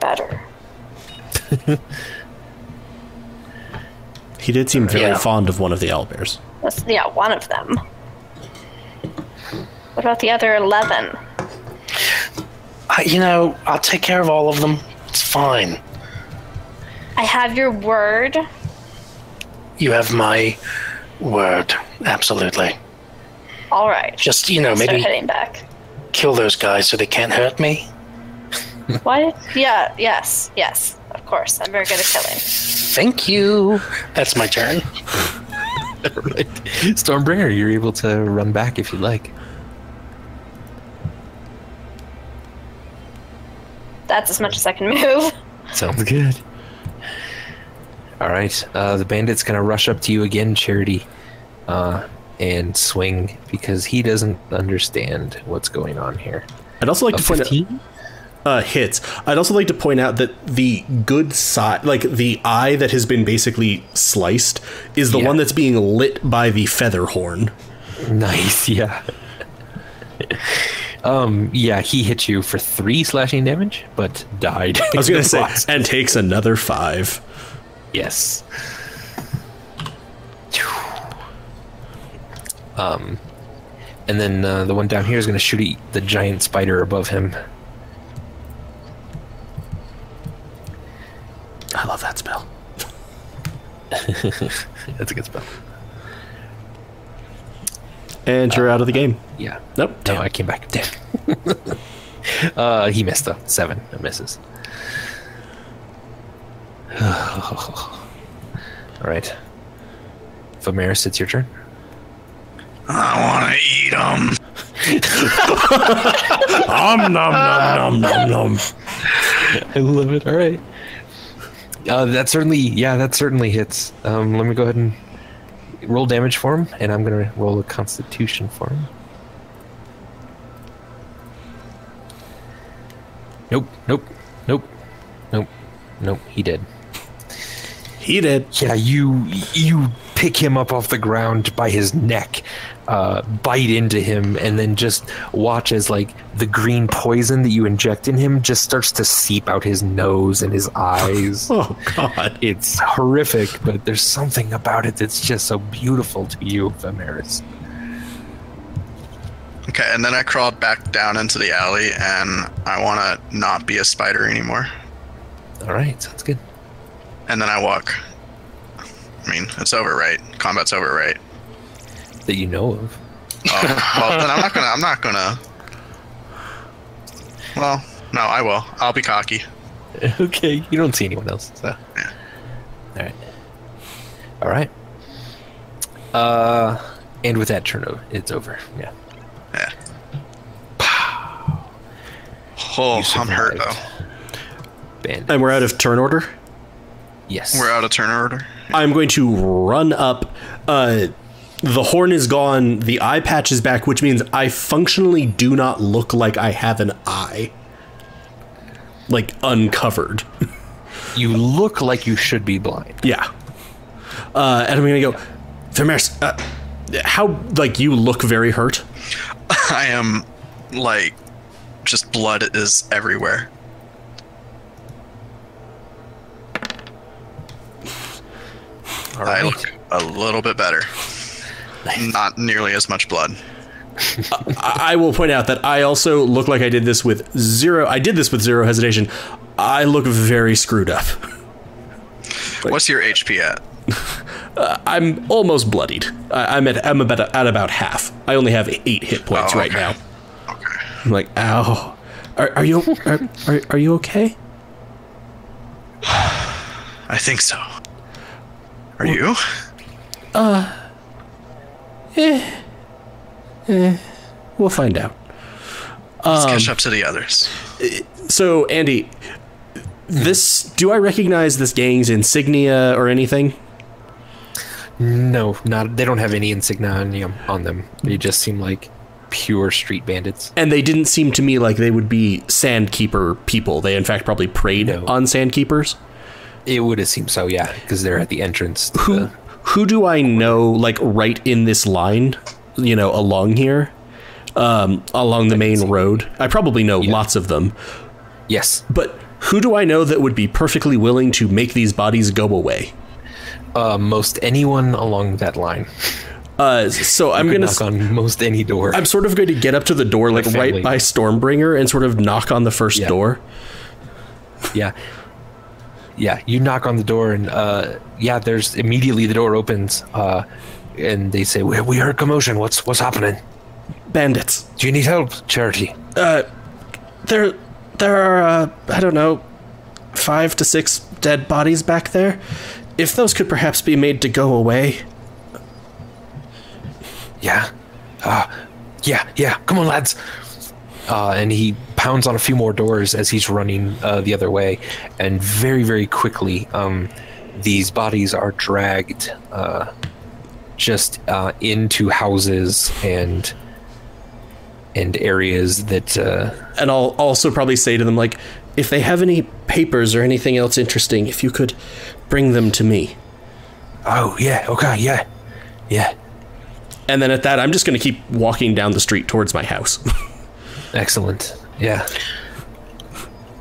Better. He did seem very Yeah. fond of one of the owlbears. That's yeah, one of them. What about the other eleven? I, you know, I'll take care of all of them. It's fine. I have your word. You have my word. Absolutely. All right. Just, you know, Start maybe heading back. kill those guys so they can't hurt me. What? Yeah. Yes. Yes. Of course. I'm very good at killing. Thank you. That's my turn. right. Stormbringer, you're able to run back if you'd like. That's as much as I can move. Sounds good. All right, uh, the bandit's gonna rush up to you again, Charity, uh, and swing because he doesn't understand what's going on here. I'd also like A to point out 15? Uh, hits. I'd also like to point out that the good side, like the eye that has been basically sliced, is the Yeah. one that's being lit by the feather horn. Nice, yeah. um, yeah, he hit you for three slashing damage, but died. I was gonna say, and takes another five. yes. Um, and then uh, the one down here is going to shoot the giant spider above him. I love that spell. That's a good spell. And you're out of the game. Yeah. Nope. No, I came back. Damn. uh, he missed though. Seven. It misses. All right. Vimeris, it's your turn. I want to eat them. Om nom nom nom nom nom. I love it. All right. Uh, that certainly, yeah, that certainly hits. Um, let me go ahead and roll damage for him, and I'm gonna roll a Constitution for him. Nope, nope, nope, nope, nope. He did. He did. Yeah, you you pick him up off the ground by his neck, uh, bite into him, and then just watch as like the green poison that you inject in him just starts to seep out his nose and his eyes. Oh God. it's horrific, but there's something about it that's just so beautiful to you, Vimeris. Okay, and then I crawled back down into the alley, and I want to not be a spider anymore. All right, sounds good. And then I walk. I mean, it's over, right? Combat's over, right? That you know of. Oh, well, then I'm not gonna. I'm not gonna. Well, no, I will. I'll be cocky. okay, you don't see anyone else, so. Yeah. All right. All right. Uh, and with that turn, o- it's over. Yeah. Yeah. Oh, I'm hurt though. Bandit. And we're out of turn order. Yes. We're out of turn order. I'm going to run up. Uh, the horn is gone. The eye patch is back, which means I functionally do not look like I have an eye. Like uncovered. You look like you should be blind. yeah. Uh, and I'm gonna go, Vimeris, uh, how like you look very hurt. I am like, just blood is everywhere. All I right. look a little bit better. Not nearly as much blood. I I will point out that I also look like I did this with zero. I did this with zero hesitation. I look very screwed up. What's your HP at? I'm almost bloodied. I, I'm at I'm about at about half. I only have eight hit points Oh, right now. Okay. I'm like, ow. Are, are you are, are, are you okay? I think so. Are you? Uh we'll find out. Let's Um, catch up to the others. So, Andy, this do I recognize this gang's insignia or anything? No, not. They don't have any insignia on them. On them. They just seem like pure street bandits. And they didn't seem to me like they would be Sandkeeper people. They, in fact, probably preyed No. on Sandkeepers. It would have seemed so, yeah, because they're at the entrance. Who the, who do I know like right in this line? You know, along here, um, along the main road. I probably know lots of them. yes, But who do I know that would be perfectly willing to make these bodies go away? uh, most anyone along that line. Uh, so I'm gonna. knock on most any door. I'm sort of going to get up to the door, like right by Stormbringer, and sort of knock on the first Yeah. door. yeah, yeah. You knock on the door, and uh, yeah, there's immediately the door opens, uh, and they say, "We, we heard commotion. What's what's happening? Bandits. Do you need help, Charity?" Uh, there, there are. Uh, I don't know, five to six dead bodies back there. If those could perhaps be made to go away. Yeah. Uh, yeah, yeah. Come on, lads. Uh, and he pounds on a few more doors as he's running uh, the other way, and very, very quickly, um, these bodies are dragged uh, just uh, into houses and and areas that uh, And I'll also probably say to them, like, if they have any papers or anything else interesting, if you could bring them to me. oh yeah. Okay yeah. Yeah. And then at that, I'm just going to keep walking down the street towards my house. excellent yeah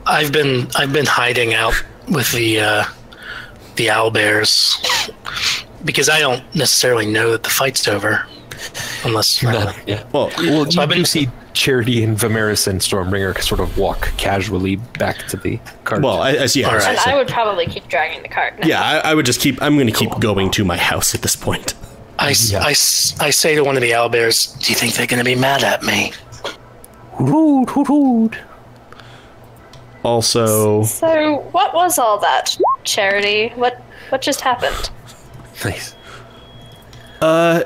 I've been I've been hiding out with the uh, the owlbears because I don't necessarily know that the fight's over unless uh, yeah well, well you I've been- do see Charity and Vimeris and Stormbringer sort of walk casually back to the cart. well, I, I, yeah, All right. And I would probably keep dragging the cart. now. yeah, I, I would just keep. I'm going to keep going to my house at this point. I I I say to one of the owlbears, "Do you think they're going to be mad at me?" Hoot, hoot, hoot. Also, So, what was all that, Charity? What what just happened? Nice. Uh,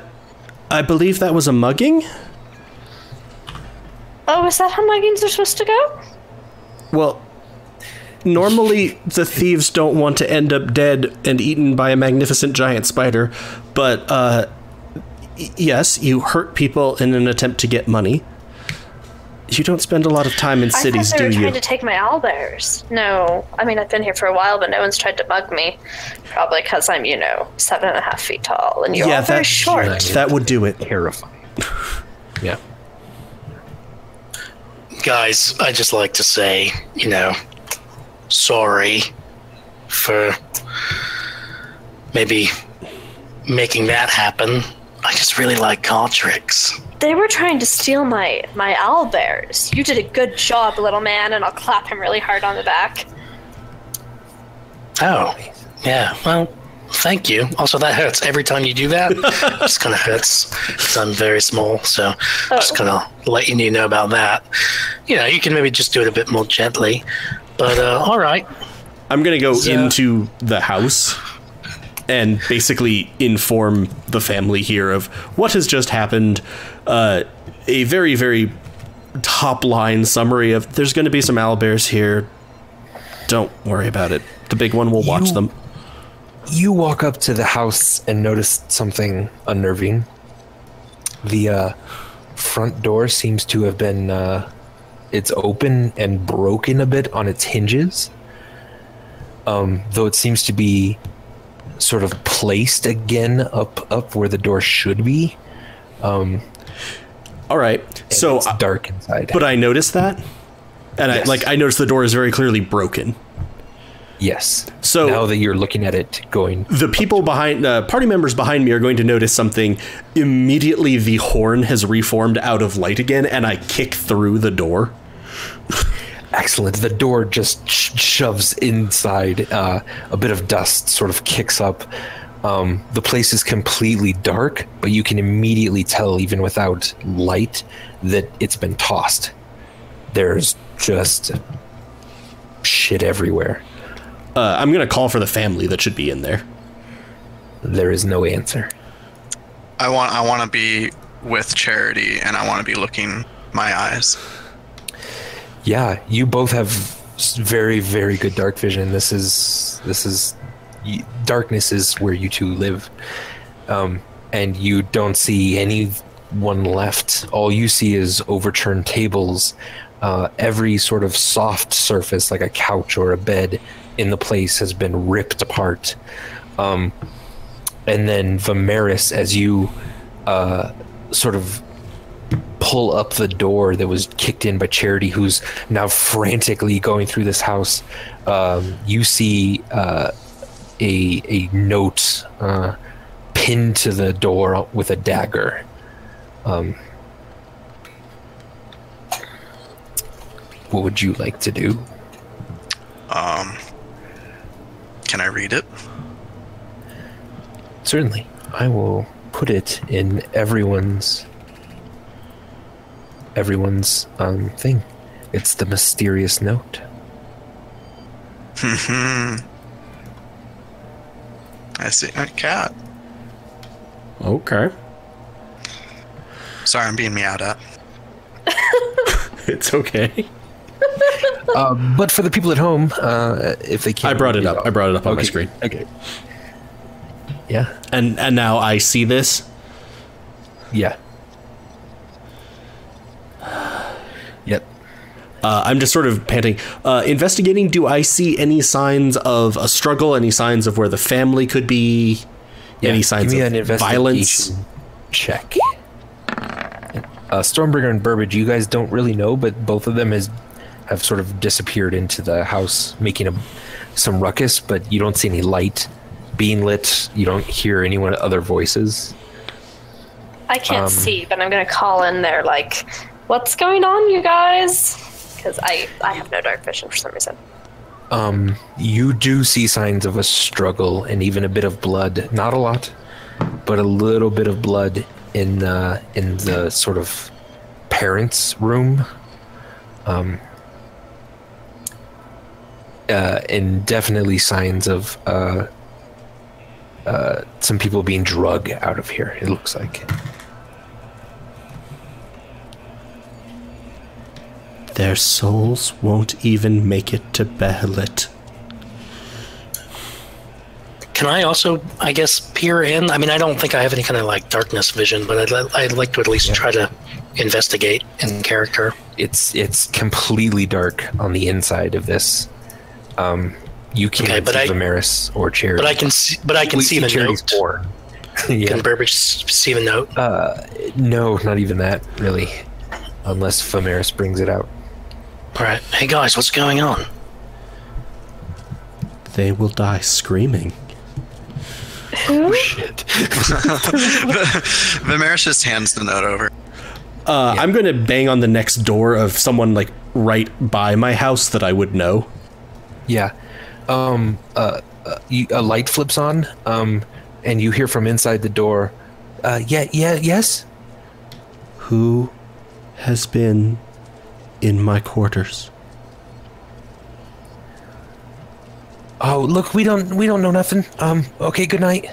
I believe that was a mugging. Oh, is that how muggings are supposed to go? Well, normally the thieves don't want to end up dead and eaten by a magnificent giant spider, but uh, y- yes, you hurt people in an attempt to get money. You don't spend a lot of time in cities, I thought they do were you? trying to take my owlbears. No, I mean I've been here for a while, but no one's tried to mug me. Probably because I'm, you know, seven and a half feet tall, and you're Yeah, all very that- short. That would do it. Terrifying. yeah. Guys, I just like to say, you know, sorry for maybe making that happen. I just really like card tricks. They were trying to steal my my owl bears. You did a good job, little man, and I'll clap him really hard on the back. Oh, yeah. Well, thank you. Also, that hurts every time you do that. it just kind of hurts because I'm very small. So, just Oh. kind of letting you know about that. You know, you can maybe just do it a bit more gently. But uh, all right. I'm gonna go So- into the house and basically inform the family here of what has just happened. Uh, a very, very top line summary of there's going to be some owlbears here. Don't worry about it. The big one will watch You- them. You walk up to the house and notice something unnerving. The uh, front door seems to have been uh, it's open and broken a bit on its hinges. Um, though it seems to be sort of placed again up up where the door should be. Um, All right. So, it's dark inside. but I noticed that, and I like I noticed the door is very clearly broken. yes. So- now that you're looking at it, going The people behind, uh, party members behind me are going to notice something. Immediately, the horn has reformed out of light again, and I kick through the door. Excellent. The door just sh- shoves inside. Uh, a bit of dust sort of kicks up. Um, the place is completely dark, but you can immediately tell, even without light, that it's been tossed. There's just shit everywhere. Uh, I'm gonna call for the family that should be in there. There is no answer. I want I want to be with Charity, and I want to be looking my eyes. Yeah, you both have very, very good dark vision. This is this is darkness is where you two live, um, and you don't see anyone left. All you see is overturned tables. Uh, every sort of soft surface, like a couch or a bed, in the place has been ripped apart. Um, and then Vimeris, as you uh, sort of pull up the door that was kicked in by Charity, who's now frantically going through this house. Um, you see uh, a a note uh, pinned to the door with a dagger. Um, what would you like to do? Um, can I read it? Certainly, I will put it in everyone's everyone's um, thing. It's the mysterious note. I see a cat. Okay. Sorry, I'm being meowed at. It's okay. uh, but for the people at home, uh, if they can't, I brought it up. I brought it up on my screen. Okay. Yeah. And and now I see this. Yeah. Yep. Uh, I'm just sort of panting. Uh, investigating. Do I see any signs of a struggle? Any signs of where the family could be? any signs Give me of an violence? check. Uh, Stormbringer and Burbage, you guys don't really know, but both of them has have sort of disappeared into the house, making a, some ruckus. But you don't see any light being lit. You don't hear anyone other voices. I can't Um, see, but I'm gonna call in there like, "What's going on, you guys?" Because I I have no dark vision for some reason. Um, you do see signs of a struggle and even a bit of blood. Not a lot, but a little bit of blood in uh, in the sort of parents' room. Um, uh, and definitely signs of uh, uh, some people being drug out of here. It looks like. Their souls won't even make it to Behelit. Can I also, I guess, peer in? I mean, I don't think I have any kind of like darkness vision, but I'd, I'd like to at least try to investigate in character. It's it's completely dark on the inside of this. Um, you can't Okay, but see I- Vimeris or Charity. But I can see, but I can We see the Charity's note. four. yeah. Can Burbage see the note? Uh, No, not even that, really. Unless Vimeris brings it out. All right. Hey guys, what's going on? They will die screaming. Shit. Vimeris just hands the note over. Uh, I'm going to bang on the next door of someone like right by my house that I would know. Yeah. Um. Uh. uh you, a light flips on. Um. And you hear from inside the door. Uh. Yeah. Yeah. Yes. Who has been in my quarters? Oh, look. We don't. We don't know nothing. Um. Okay. Good night.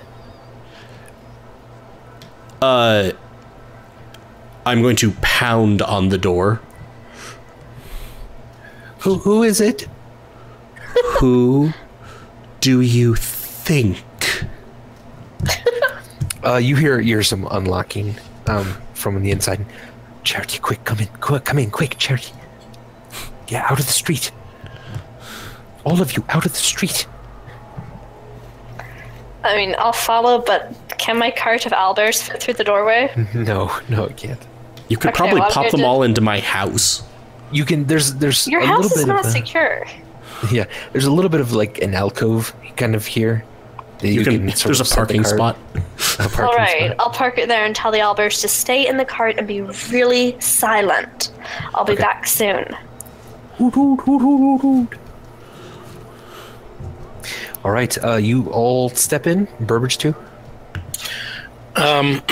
Uh, I'm going to pound on the door. Who? Who is it? Who do you think? Uh. You hear. You hear some unlocking. Um. From the inside. Charity, quick, come in. Quick, come in, quick, Charity. Get out of the street. All of you, out of the street. I mean, I'll follow, but can my cart of owlbears fit through the doorway? No, no, it can't. You could Okay, probably well, pop them all into my house. You can. There's. There's Your a house little is bit not of. secure. Yeah, there's a little bit of like an alcove kind of here. That You can. sort There's a of set the parking spot. a parking All right, spot. I'll park it there and tell the owlbears to stay in the cart and be really silent. I'll be back soon. All right, uh, you all step in. Burbage too. Um,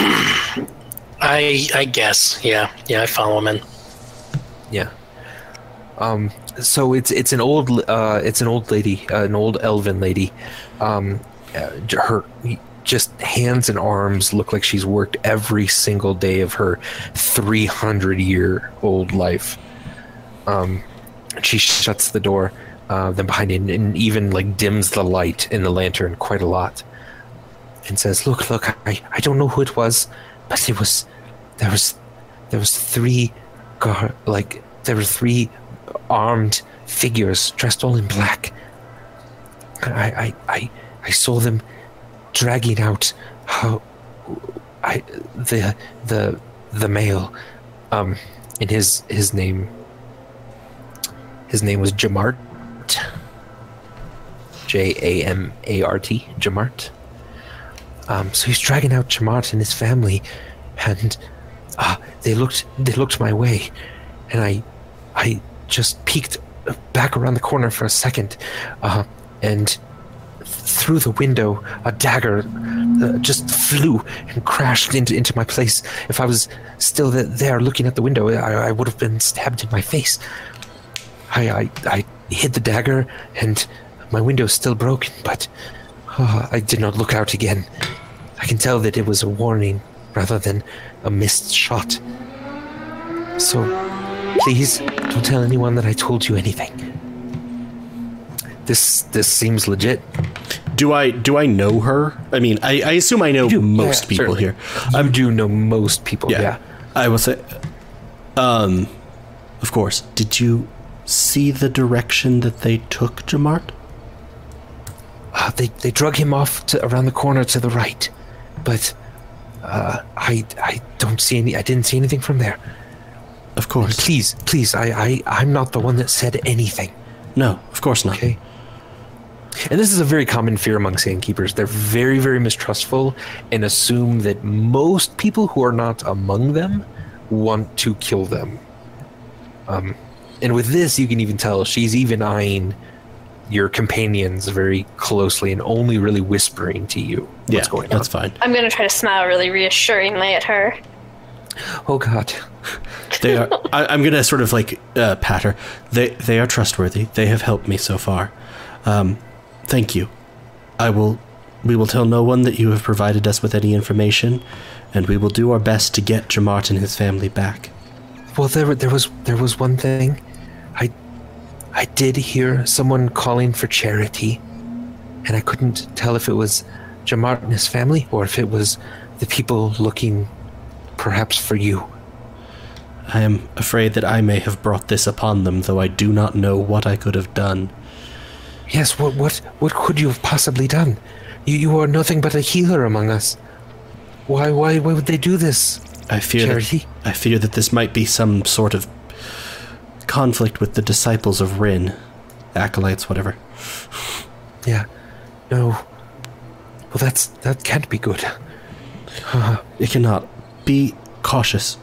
I I guess. Yeah. Yeah. I follow him in. Yeah. Um. So it's it's an old uh it's an old lady, uh, an old elven lady. Um, uh, her just hands and arms look like she's worked every single day of her 300 year old life. Um, she shuts the door, uh, then behind it, and even like dims the light in the lantern quite a lot, and says, "Look, look, I I don't know who it was, but it was there was there was three gar like there were three armed figures dressed all in black. I I I, I saw them dragging out how I the the the male um and his his name his name was Jamart. J A M A R T Jamart. Um so he's dragging out Jamart and his family and uh, they looked they looked my way and I I just peeked back around the corner for a second uh, and through the window a dagger uh, just flew and crashed into, into my place if I was still there looking at the window I, I would have been stabbed in my face I, I, I hid the dagger and my window's still broken but uh, I did not look out again I can tell that it was a warning rather than a missed shot So, please don't tell anyone that I told you anything. This this seems legit. Do I do I know her? I mean, I, I assume I know You- most yeah, people certainly. here. I do know most people. Yeah. Yeah. I will say, um, of course. Did you see the direction that they took Jamart? Uh, they they drug him off to around the corner to the right, but uh, I I don't see any. I didn't see anything from there. Of course. Please, please. I I I'm not the one that said anything. No, of course not. Okay. And this is a very common fear among sandkeepers. They're very, very mistrustful and assume that most people who are not among them want to kill them. Um, and with this, you can even tell she's even eyeing your companions very closely and only really whispering to you what's yeah, going on. that's fine. I'm gonna try to smile really reassuringly at her. Oh God. They are. I, I'm gonna sort of like uh, pat her. They they are trustworthy. They have helped me so far. Um, thank you. I will. We will tell no one that you have provided us with any information, and we will do our best to get Jamart and his family back. Well, there, there was there was one thing. I, I did hear someone calling for charity, and I couldn't tell if it was Jamart and his family or if it was the people looking, perhaps for you. I am afraid that I may have brought this upon them, though I do not know what I could have done. Yes. What what what could you have possibly done? You you are nothing but a healer among us. Why why why would they do this? I fear Charity? that I fear that this might be some sort of conflict with the disciples of Rin, acolytes, whatever. Yeah. No. Well, that's that can't be good. It cannot. Be cautious.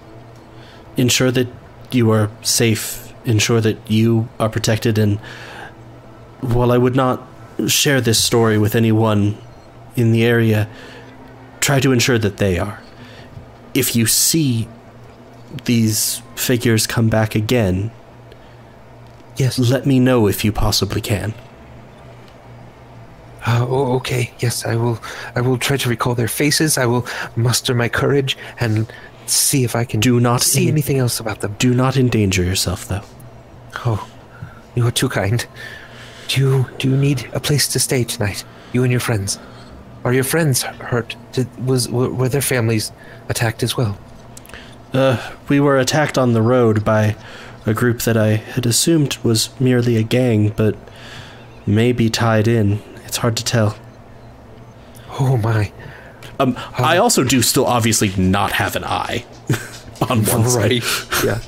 Ensure that you are safe. Ensure that you are protected. And while I would not share this story with anyone in the area, try to ensure that they are. If you see these figures come back again, Yes. let me know if you possibly can. Uh, oh, okay. Yes, I will. I will try to recall their faces. I will muster my courage and see if I can Do not see en- anything else about them. Do not endanger yourself, though. Oh, you are too kind. Do you do you need a place to stay tonight? You and your friends. Are your friends hurt? Did, was were, were their families attacked as well? Uh, we were attacked on the road by a group that I had assumed was merely a gang, but may be tied in. It's hard to tell. Oh my! Um, I also do still obviously not have an eye on one side. yeah.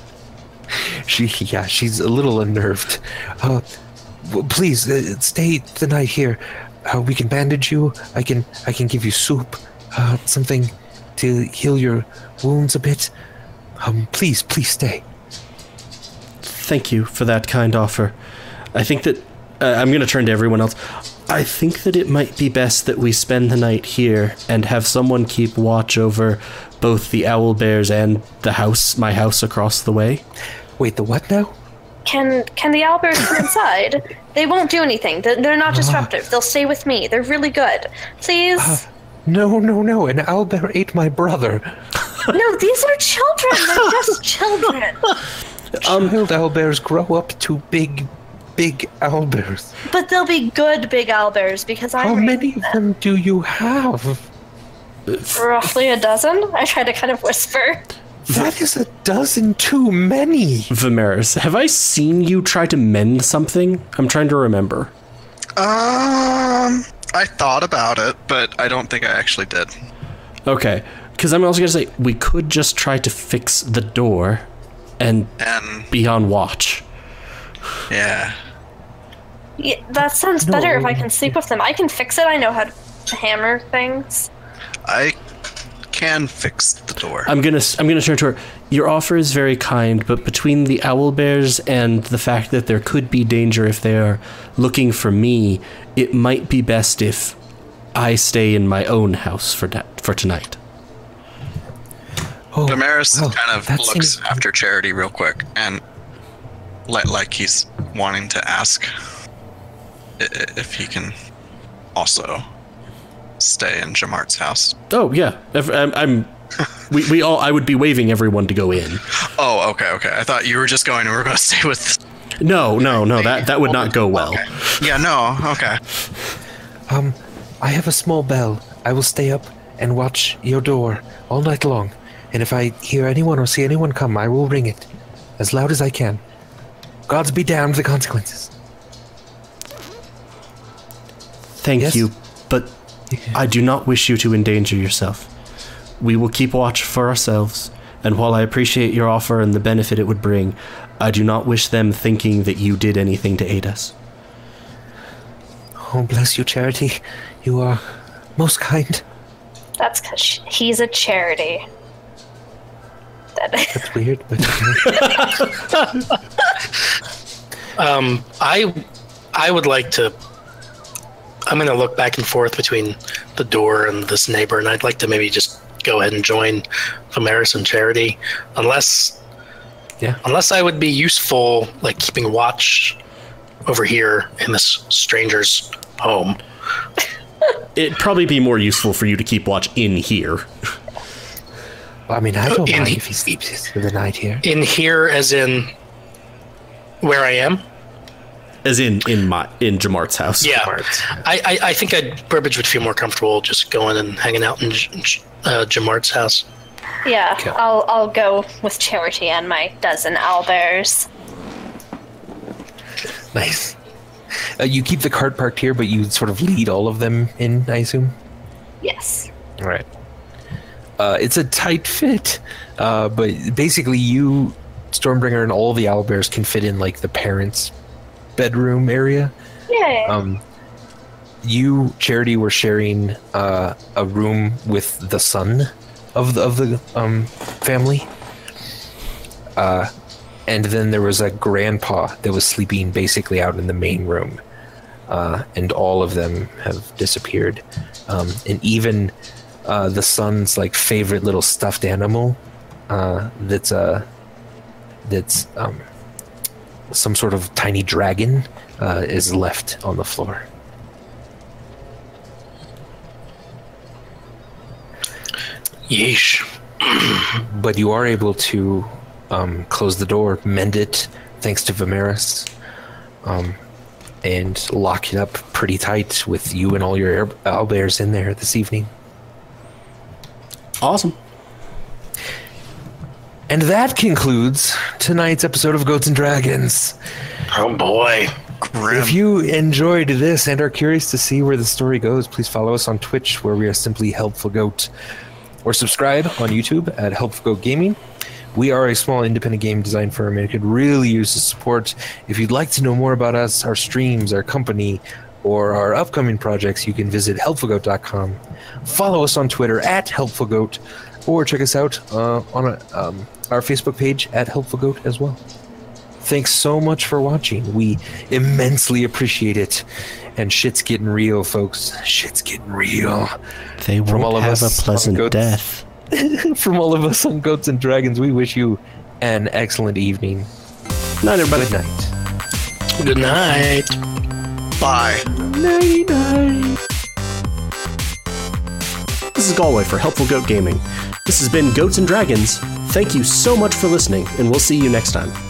She yeah. She's a little unnerved. Uh, w- please uh, stay the night here. Uh, we can bandage you. I can I can give you soup, uh, something to heal your wounds a bit. Um, please, please stay. Thank you for that kind offer. I think that uh, I'm going to turn to everyone else. I think that it might be best that we spend the night here and have someone keep watch over both the owl bears and the house, my house across the way. Wait, the what now? Can can the owlbears come inside? They won't do anything. They're, they're not ah. disruptive. They'll stay with me. They're really good. Please. Ah. No, no, no. An owlbear ate my brother. no, these are children. They're just children. Um, Child owlbears grow up to big, big owlbears. But they'll be good big owlbears because I'm How many of them do you have? roughly a dozen. I try to kind of whisper. That is a dozen too many. Vimeris, have I seen you try to mend something? I'm trying to remember. Um, I thought about it, but I don't think I actually did. Okay, because I'm also going to say we could just try to fix the door and And be on watch. yeah, Yeah, that sounds better if I can sleep with them. I can fix it. I know how to hammer things. I can fix the door. I'm gonna I'm gonna turn to her. Your offer is very kind, but between the owl bears and the fact that there could be danger if they are looking for me, it might be best if I stay in my own house for da- for tonight. Oh, Damaris well, kind of looks seems- after Charity real quick and let like he's wanting to ask i- i- if he can also stay in Jamart's house. Oh yeah, I'm, I'm we, we all I would be waving everyone to go in. Oh, okay, okay. I thought you were just going. and We're going to stay with. No, no, no. That that would not go well. Yeah, no. Okay. Um, I have a small bell. I will stay up and watch your door all night long. And if I hear anyone or see anyone come, I will ring it as loud as I can. Gods be damned the consequences. Thank Yes? you, but I do not wish you to endanger yourself. We will keep watch for ourselves, and while I appreciate your offer and the benefit it would bring, I do not wish them thinking that you did anything to aid us. Oh, bless you, Charity. You are most kind. That's because he's a charity. That That's weird, but Um, I I would like to. I'm going to look back and forth between the door and this neighbor, and I'd like to maybe just go ahead and join Vimeris and Charity, unless yeah. unless I would be useful, like keeping watch over here in this stranger's home. It'd probably be more useful for you to keep watch in here. I mean, I don't In mind he- if he sleeps for the night here. In here, as in where I am. As in in my in Jamart's house. Yeah, Parts. I, I, I think I'd, Burbage would feel more comfortable just going and hanging out in J- J- uh, Jamart's house. yeah, Okay. I'll I'll go with charity and my dozen owl bears. Nice. Uh, you keep the cart parked here, but you sort of lead all of them in, I assume? Yes. All right. Uh, it's a tight fit, uh, but basically, you, Stormbringer, and all the owl bears can fit in like the parents' bedroom area. Yay. Um, you, Charity, were sharing uh, a room with the son of the of the um, family. Uh, and then there was a grandpa that was sleeping basically out in the main room. Uh, and all of them have disappeared. Um, and even uh, the son's like favorite little stuffed animal uh, that's uh, that's um, some sort of tiny dragon uh, is left on the floor. Yeesh. But you are able to um, close the door, mend it, thanks to Vimeris, um, and lock it up pretty tight with you and all your air- owlbears in there this evening. Awesome. And that concludes tonight's episode of Goats and Dragons. Oh boy. Grim. If you enjoyed this and are curious to see where the story goes, please follow us on Twitch, where we are simply Helpful Goat, or subscribe on YouTube at Helpful Goat Gaming. We are a small independent game design firm and could really use the support. If you'd like to know more about us, our streams, our company, or our upcoming projects, you can visit helpfulgoat.com. Follow us on Twitter at helpfulgoat, or check us out uh, on a, um, our Facebook page at Helpful Goat as well. Thanks so much for watching. We immensely appreciate it. And shit's getting real, folks. Shit's getting real. They From won't all of have us a pleasant Goats. death. From all of us on Goats and Dragons, we wish you an excellent evening. Night, everybody. Good night. Good night. Bye. Nighty night. This is Galway for Helpful Goat Gaming. This has been Goats and Dragons. Thank you so much for listening, and we'll see you next time.